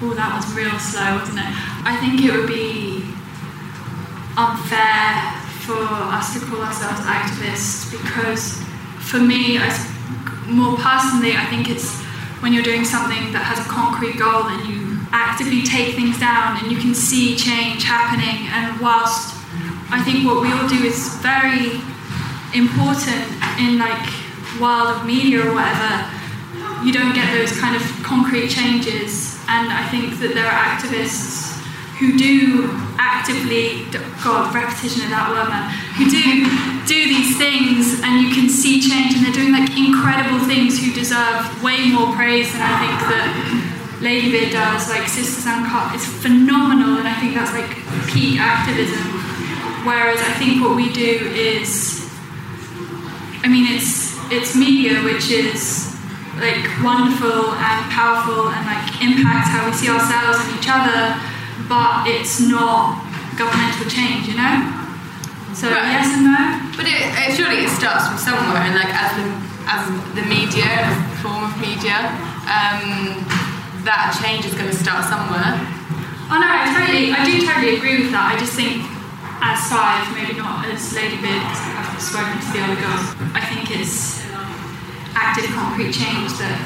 Oh, that was real slow, wasn't it? I think it would be unfair for us to call ourselves activists because, for me, as more personally, I think it's when you're doing something that has a concrete goal and you actively take things down and you can see change happening. And whilst I think what we all do is very important in like world of media or whatever, you don't get those kind of concrete changes. And I think that there are activists who do actively, God, repetition of that word, man, who do do these things and you can see change and they're doing like incredible things who deserve way more praise than I think that Lady Beard does. Like Sisters Uncut is phenomenal and I think that's like peak activism. whereas I think what we do is, I mean, it's it's media which is like wonderful and powerful and like impacts how we see ourselves and each other, but it's not governmental change, you know. So Right. yes and no. But it, it, surely it starts from somewhere, and like as the, as the media, as a form of media, um, that change is going to start somewhere. Oh no, I totally, I do totally agree with that. I just think, as Sive, maybe not as Lady Beard, because I've spoken to the other girls. I think it's active, concrete change that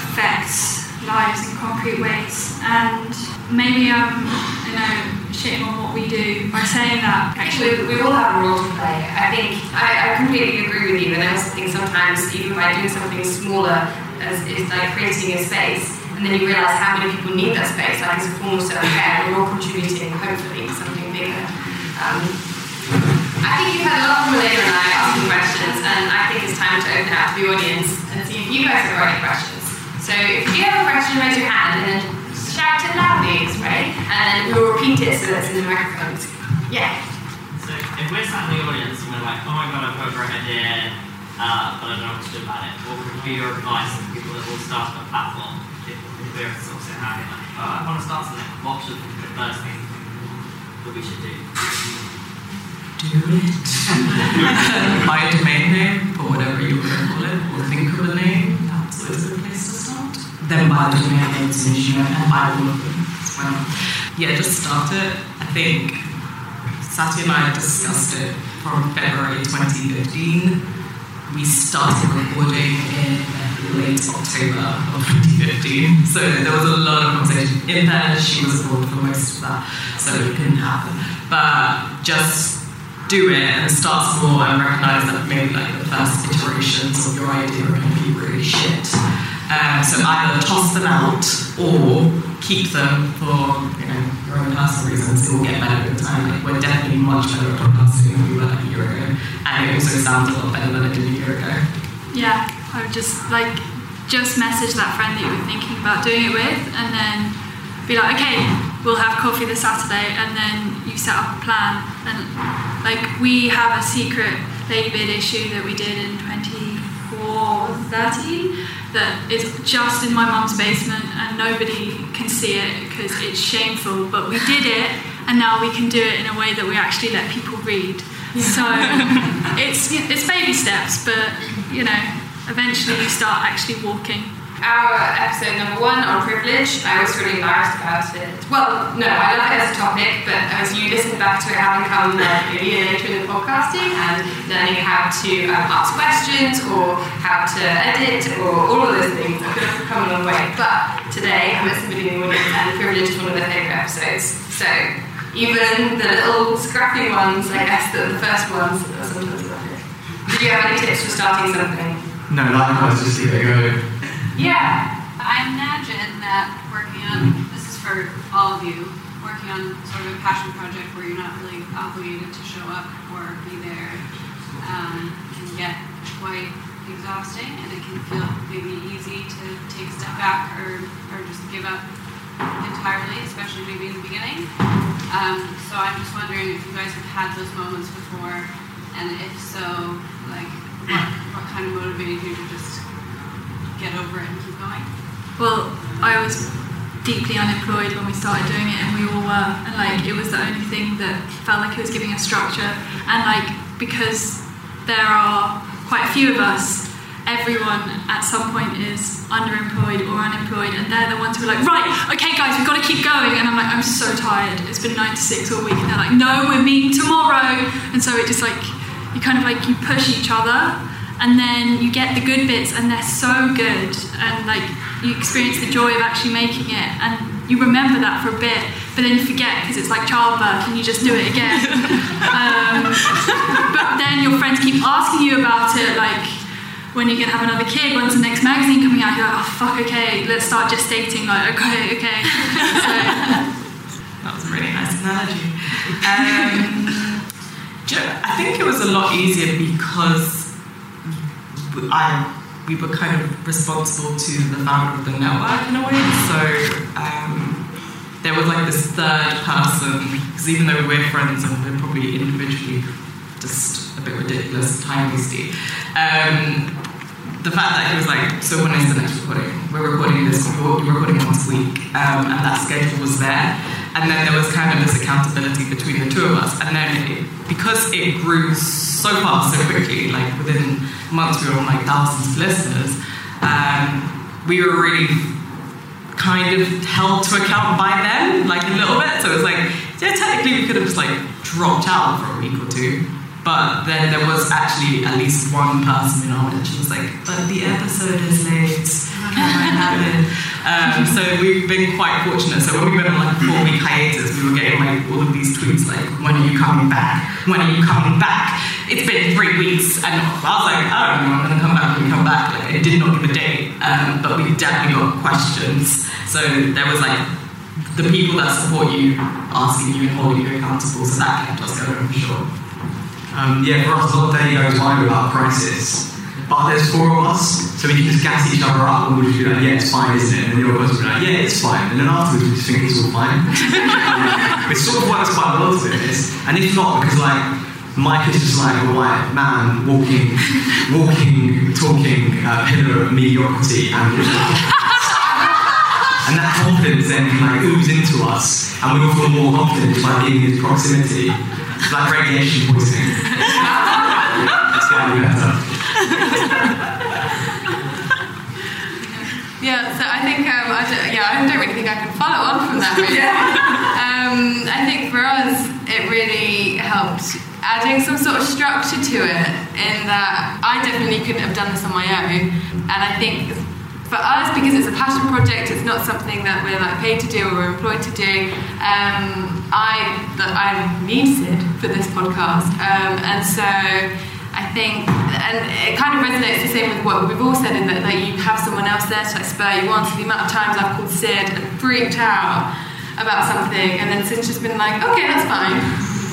affects lives in concrete ways. And maybe I'm, you know, shitting on what we do by saying that. Actually, we, we all have a role to play. I think I, I completely agree with you, and I also think sometimes even by doing something smaller as is like creating a space, and then you realise how many people need that space, like as a form of self-care, we're all contributing hopefully to something bigger. Um, I think you've had a lot from Elena and I asking questions, and I think it's time to open out to the audience and see if you guys have got any questions. So if you have a question, raise your hand and then shout it loudly, right? And then we'll repeat it so that it's in the microphones. Yeah. So if we're sat in the audience and we're like, oh my god, I've got a great idea, uh, but I don't know what to do about it, what would be your advice to people that will start a platform? If, if we're sort of sitting around here like, oh, I want to start something, what should be the first thing that we should do? do it. Buy a domain name or whatever you want to call it, or think of a name. That's always a good place to start. Then buy the domain name as soon as you know and all of them. That's. Yeah, just start it. I think Sati and I discussed it from February 2015. We started recording in late October of 2015, so there was a lot of conversation. In fairness, she was abroad for most of that, so it couldn't happen. But just do it and start small and recognize that maybe like the first iterations of your idea are going to be really shit. Um, so either toss them out or keep them for you know your own personal reasons. It will get better over time. Like, we're definitely much better at podcasting than we were like a year ago, and it also sounds a lot better than it did a year ago. Yeah, I would just like just message that friend that you were thinking about doing it with, and then be like, okay, we'll have coffee this Saturday, and then you set up a plan. And like we have a secret Lady Beard issue that we did in 2013 that is just in my mum's basement, and nobody can see it because it's shameful. But we did it, and now we can do it in a way that we actually let people read. So it's it's baby steps, but you know, eventually you start actually walking. Our episode number one on privilege, I was really embarrassed about it. Well, no, I love it as a topic, but as you listen back to it, having come uh, a year later in the podcasting and learning how to um, ask questions or how to edit or all of those things, I could have come a long way. But today, I met somebody in the audience and privilege is one of their favourite episodes. So even the little scrappy ones, I guess, the, the first ones, are sometimes love it. Did you have any tips for starting something? No, likewise, just give it a go. Yeah. I imagine that working on this is for all of you, working on sort of a passion project where you're not really obligated to show up or be there um, can get quite exhausting, and it can feel maybe easy to take a step back or, or just give up entirely, especially maybe in the beginning. Um, so I'm just wondering if you guys have had those moments before, and if so, like what, what kind of motivated you to just get over it and keep going? Well, I was deeply unemployed when we started doing it, and we all were, and like it was the only thing that felt like it was giving us structure. And like because there are quite a few of us, everyone at some point is underemployed or unemployed, and they're the ones who are like, right, okay, guys, we've got to keep going. And I'm like, I'm so tired. It's been nine to six all week, and they're like, no, we're meeting tomorrow. And so it just like you kind of like you push each other and then you get the good bits and they're so good. And like you experience the joy of actually making it. And you remember that for a bit but then you forget because it's like childbirth and you just do it again. Um, but then your friends keep asking you about it like when you're gonna have another kid when's the next magazine coming out you're like oh fuck okay let's start gestating like okay okay. So That was a really nice analogy. Um, do you know, I think it was a lot easier because I we were kind of responsible to the founder of the network in a way. So um, there was like like this third person, because even though we're friends and we're probably individually just a bit ridiculous, time wasty, um, the fact that he was like, so when is the next recording? We're recording this, we're recording once a week, um, and that schedule was there. And then there was kind of this accountability between the two of us. And then it, because it grew so fast, so quickly, like within months we were on like thousands of listeners, um, we were really kind of held to account by them, like a little bit. So it was like, yeah, technically we could have just like dropped out for a week or two. But then there was actually at least one person in our audience who was like, but the episode is late. Can I have it? Um, so we've been quite fortunate. So when we went on like a four week hiatus, we were getting like all of these tweets like, when are you coming back? When are you coming back? It's been three weeks. And I was like, I don't know, I'm going to come back when we come back. Like, it did not give a date. Um, but we definitely got questions. So there was like the people that support you asking you and holding you accountable. So that kept us going for sure. Um, yeah, for us, not a day goes by without crisis. But there's four of us, so we can just gas each other up and we'll just be like, yeah, it's fine, isn't it? And the other person will be like, yeah, it's fine. And then afterwards, we just think it's all fine. it sort of works quite well to be. And if not, because like, Mike is just like a white man walking, walking, talking uh, pillar of mediocrity and and that confidence then like ooze into us, and we all feel more confident just by being in his proximity. It's like radiation poisoning. it's getting better. Yeah, so I think um, I don't, yeah, I don't really think I can follow on from that. Really. um, I think for us, it really helped adding some sort of structure to it. In that I definitely couldn't have done this on my own, and I think for us, because it's a passion project, it's not something that we're like paid to do or we're employed to do. Um, I that I need Sid for this podcast, um, and so. I think, and it kind of resonates the same with what we've all said in that, that you have someone else there to like spur you on. So the amount of times I've called Sid and freaked out about something, and then Sid's just been like, okay, that's fine.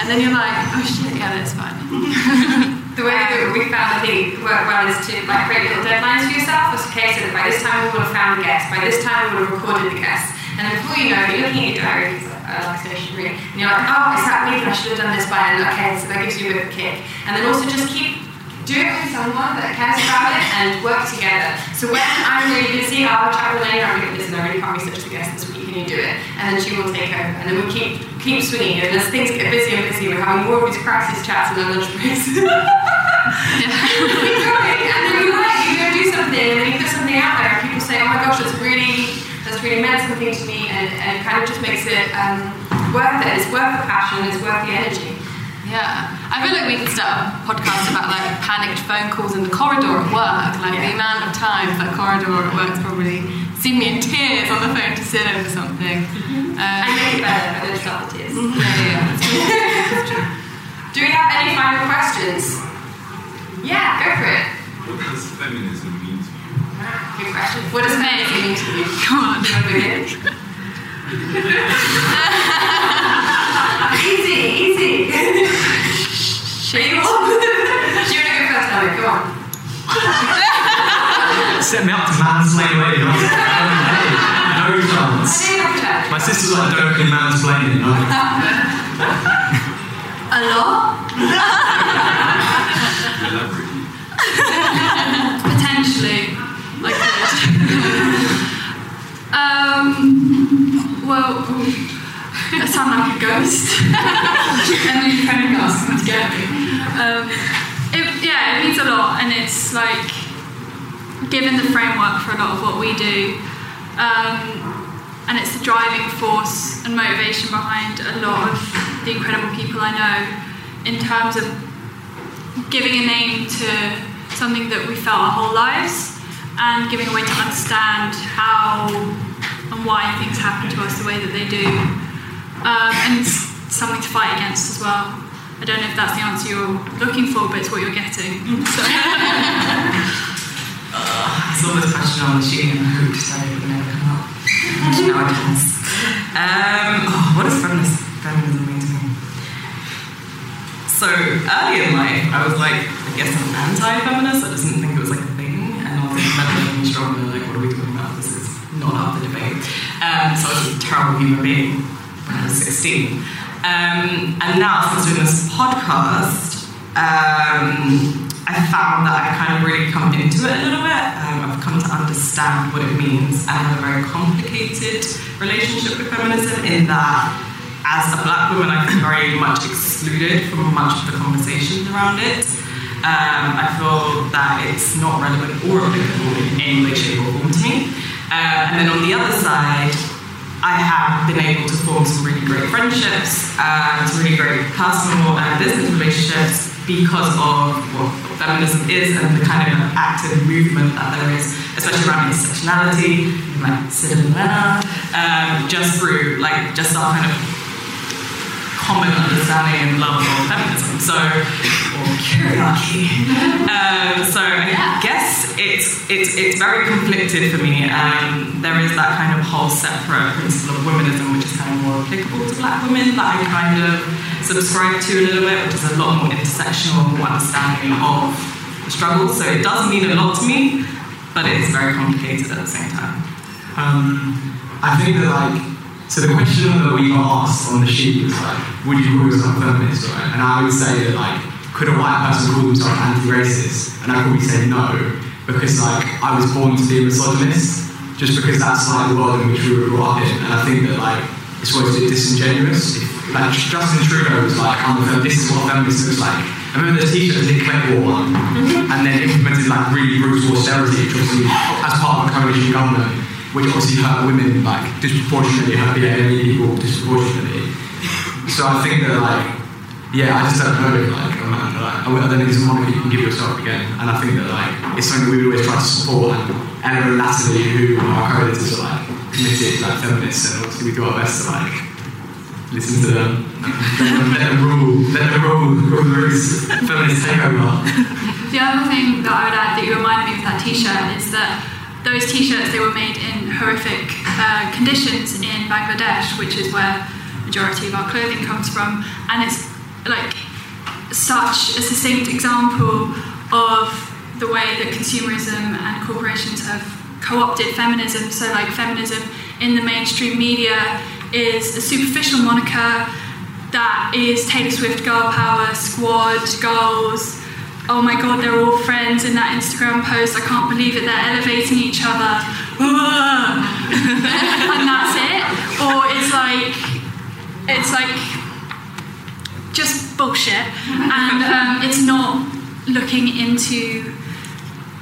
And then you're like, oh shit, yeah, that's fine. the way that we found, I think, work well is to like create little deadlines for yourself. It's okay, so that by this time we would have found a guest, by this time we would have recorded the guest. And before you know it, you're looking at your diary, because uh, I like stationery, and you're like, oh, is that me? I should have done this by now. Okay, so that gives you a bit of a kick. And then also just keep do it with someone that cares about it and work together. So when I'm really busy, I'll chat with Lena, I'm really busy, I really can't research the guest this week, can you do it? And then she will take over. And then we'll keep keep swinging. And as things get busier and busier, we're having more of these crisis chats in our lunch breaks. yeah. Keep going. And then you like, you go do something, and then you put something out there, and people say, oh my gosh, that's really, that's really meant something to me, and, and it kind of just makes it um, worth it. It's worth the passion, it's worth the energy. Yeah, I feel like we could start a podcast about like panicked phone calls in the corridor at work. Like the amount of times that corridor at work's probably seen me in tears on the phone to Sid over something. Um, I make it better, but then stop the tears. Yeah, yeah. Do we have any final questions? Yeah, go for it. What does feminism mean to you? Good question. What does feminism mean to you? Come on. Do you want to begin? easy, easy. Shame on. Do you want to go first, Elliot? Go on. Set me up to mansplain later. I was no chance. I didn't have a chat. My sister's like, don't be mansplaining. I'm like, A lot? Potentially. Like um, well, I sound like a ghost. and then you kind of to get me. Um, it, yeah, it means a lot, and it's like given the framework for a lot of what we do. Um, and it's the driving force and motivation behind a lot of the incredible people I know in terms of giving a name to something that we felt our whole lives and giving a way to understand how and why things happen to us the way that they do. Um, and it's something to fight against as well. I don't know if that's the answer you're looking for, but it's what you're getting. So. I saw this question on the sheet and it would never come up. Now it. Um, oh, what does feminist, feminism mean to me? So early in life, I was like, I guess I'm anti-feminist. I just didn't think it was like a thing. And I was like, and strong and like, what are we talking about? This is not up for debate. Um, so I was a terrible human being. When I was 16. Um, and now, since doing this podcast, um, I found that I've kind of really come into it a little bit. Um, I've come to understand what it means and have a very complicated relationship with feminism in that as a black woman, I feel very much excluded from much of the conversations around it. Um, I feel that it's not relevant or applicable in any way, shape, or form to me. Uh, and then on the other side, I have been able to form some really great friendships, uh, some really great personal and business relationships because of what feminism is and the kind of active movement that there is, especially around intersectionality, like cinema, um, just through like just our kind of common understanding and love of feminism. So, or patriarchy. um, so I guess it's it's it's very conflicted for me. Um, there is that kind of whole separate principle of womanism, which is kind of more applicable to black women that I kind of subscribe to a little bit, which is a lot more intersectional, understanding of the struggle. So it does mean a lot to me, but it is very complicated at the same time. Um, I think that like so the question that we got asked on the sheet was like, would you call yourself a feminist, right? And I would say that like, could a white person call themselves anti-racist? And I'd probably say no, because like I was born to be a misogynist, just because that's like the world in which we were brought up in. And I think that like it's always a bit disingenuous. Like Justin Trudeau was like, I'm a this is what feminist looks like. I remember the t-shirt that Nick Clegg wore one, and then implemented like really brutal austerity, which as part of a coalition government which obviously hurt women like disproportionately, hurt BAME people disproportionately. So I think that like, yeah, I just don't know like, like, I don't think it's a moniker you can give yourself again. And I think that like, it's something that we would always try to support. And Eleanor Natalie, who our co-editors, are like committed like feminists, and obviously we do our best to like listen to them, let them rule, let them rule, rule the roost, feminist takeover. The other thing that I would add that you reminded me of that T-shirt is that those T-shirts they were made in horrific uh, conditions in Bangladesh, which is where majority of our clothing comes from, and it's like such a succinct example of the way that consumerism and corporations have co-opted feminism. So, like feminism in the mainstream media is a superficial moniker that is Taylor Swift girl power, squad, goals oh my god, they're all friends in that Instagram post. I can't believe it. They're elevating each other. and that's it. Or it's like, it's like just bullshit. And um, it's not looking into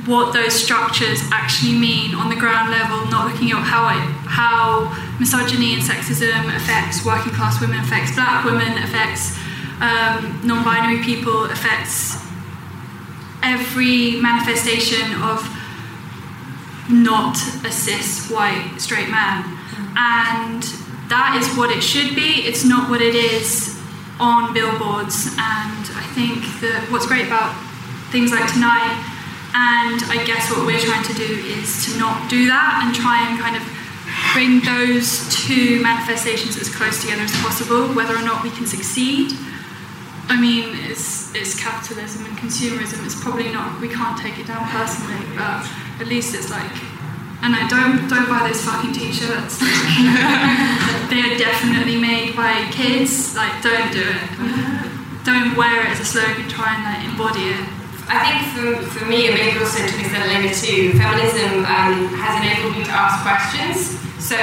what those structures actually mean on the ground level, not looking at how it, how misogyny and sexism affects working class women, affects black women, affects um, non-binary people, affects every manifestation of not a cis white straight man. And that is what it should be, it's not what it is on billboards. And I think that what's great about things like tonight, and I guess what we're trying to do is to not do that and try and kind of bring those two manifestations as close together as possible, whether or not we can succeed. I mean, it's, it's capitalism and consumerism. It's probably not, we can't take it down personally, but at least it's like, and I don't, don't buy those fucking t shirts. they are definitely made by kids. Like, don't do it. Don't wear it as a slogan, try and like, embody it. I think for, for me, and maybe also to extend later too, feminism um, has enabled me to ask questions. So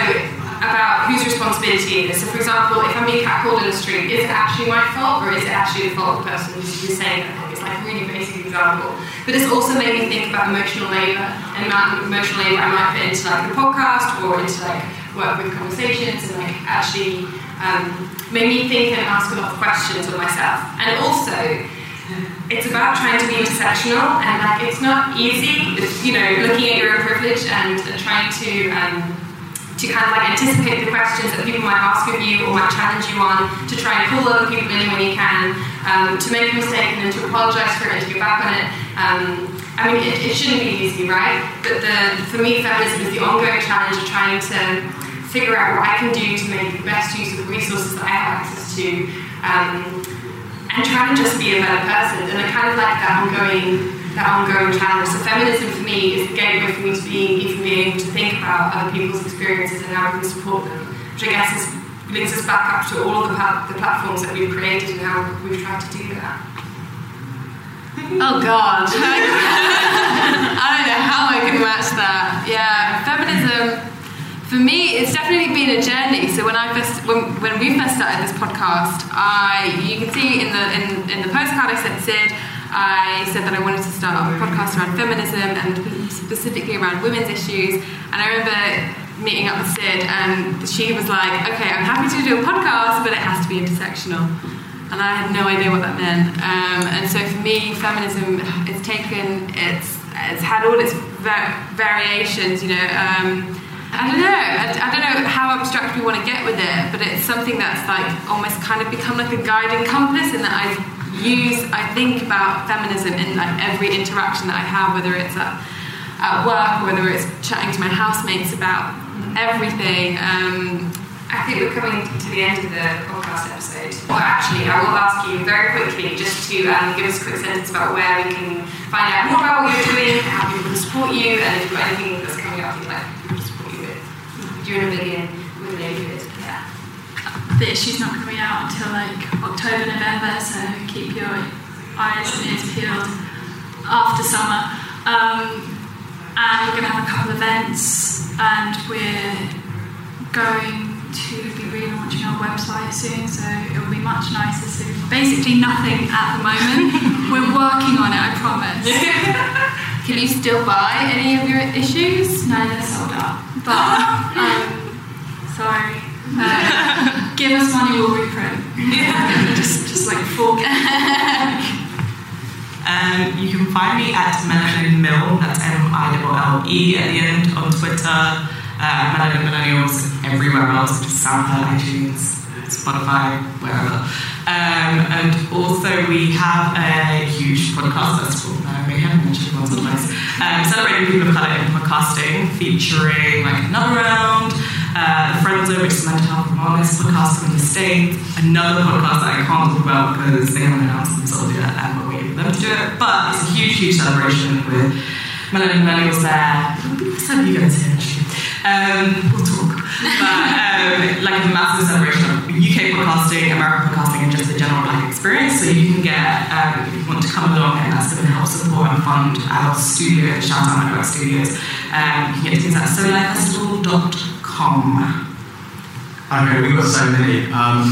about whose responsibility it is. So, for example, if I'm being catcalled in the street, is it actually my fault or is it actually the fault of the person who's saying that? It's like a really basic example. But it's also made me think about emotional labour and amount of emotional labour I might put into like the podcast or into like work with conversations and like actually um, made me think and ask a lot of questions of myself. And also, it's about trying to be intersectional and like it's not easy, it's, you know, looking at your own privilege and trying to um, to kind of like anticipate the questions that people might ask of you or might challenge you on, to try and pull other people in when you can, um, to make a mistake and then to apologize for it and to get back on it. Um, I mean, it, it, shouldn't be easy, right? But the, for me, feminism is the ongoing challenge of trying to figure out what I can do to make the best use of the resources that I have access to, um, and try to just be a better person. And I kind of like that ongoing that ongoing challenge. So feminism for me is the gateway for me to being even being able to think about other people's experiences and how we can support them, which I guess is links us back up to all of the, the platforms that we've created and how we've tried to do that. Oh God. I don't know how I can match that. Yeah, feminism. For me, it's definitely been a journey. So when I first, when, when we first started this podcast, I you can see in the in, in the postcard I sent Sid, I said that I wanted to start a podcast around feminism and specifically around women's issues. And I remember meeting up with Sid, and she was like, "Okay, I'm happy to do a podcast, but it has to be intersectional." and I had no idea what that meant. Um, and so for me, feminism, it's taken, it's it's had all its va- variations. You know, um, I don't know, I, I don't know how abstract we want to get with it, but it's something that's like almost kind of become like a guiding compass, in that I use, I think about feminism in like every interaction that I have, whether it's at, at work, or whether it's chatting to my housemates about everything. Um, I think we're coming to the end of the podcast episode. Well, actually, I will ask you very quickly just to um, give us a quick sentence about where we can find out more about what you're doing, how people can support you, and if you've got anything that's coming up you'd like people to support you with. Million with an David. Yeah. The issue's not coming out until like October, November, so keep your eyes and ears peeled after summer. Um, and we're going to have a couple of events, and we're going to be relaunching our website soon, so it will be much nicer soon. Basically, nothing at the moment. we're working on it, I promise. Can you still buy any of your issues? No, they're sold out. But, um, sorry. Uh, give us money, we'll reprint. just, just like forget. Um, you can find me at Melanin Mill, that's M I L L E at the end on Twitter, uh, Melanin Millennials everywhere else, is SoundCloud, iTunes, Spotify, wherever. Um, and also, we have a huge podcast festival that I may have mentioned once or twice, um, celebrating people of colour in podcasting, featuring like another round, uh, the Friend Zone, which is a mental health wellness podcast from the States, another podcast that I can't talk about because they haven't announced themselves yet and we're waiting for them to do it. But it's a huge, huge celebration with Melanin Millennials there. Some of you guys here actually. Um, we'll talk. But um, like a massive celebration of UK podcasting, American podcasting, and just the general black experience. So you can get, um, if you want to come along and that's going to help support and fund our studio, shout out Network Studios, um, you can get tickets at solifestival.com. Okay, we've got so many. Um,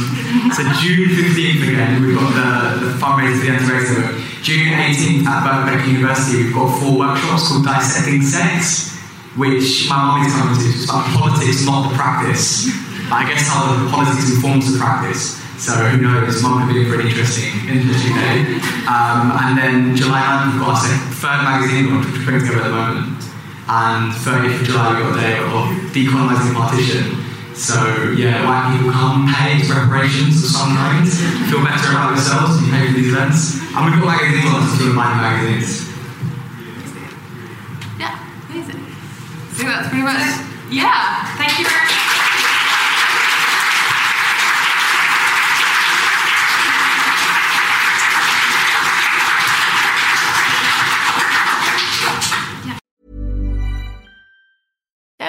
so June 15th again, we've got the, the fundraiser, the anti June 18th at Birkbeck University, we've got four workshops called Dissecting Sex, which my mum is coming to. It's about politics, not the practice. But I guess how the politics informs the practice. So who knows, mum could be for an interesting, interesting day. Um, and then July 9th, we've got our third magazine launch, which we're putting together at the moment. And 30th of July, we've got a day of decolonising partition. So yeah, white people come pay reparations of some kind, feel better about themselves, and pay for these events. And we've got magazines on us to remind magazines. Yeah, amazing. So that's pretty much. Yeah, thank you very much.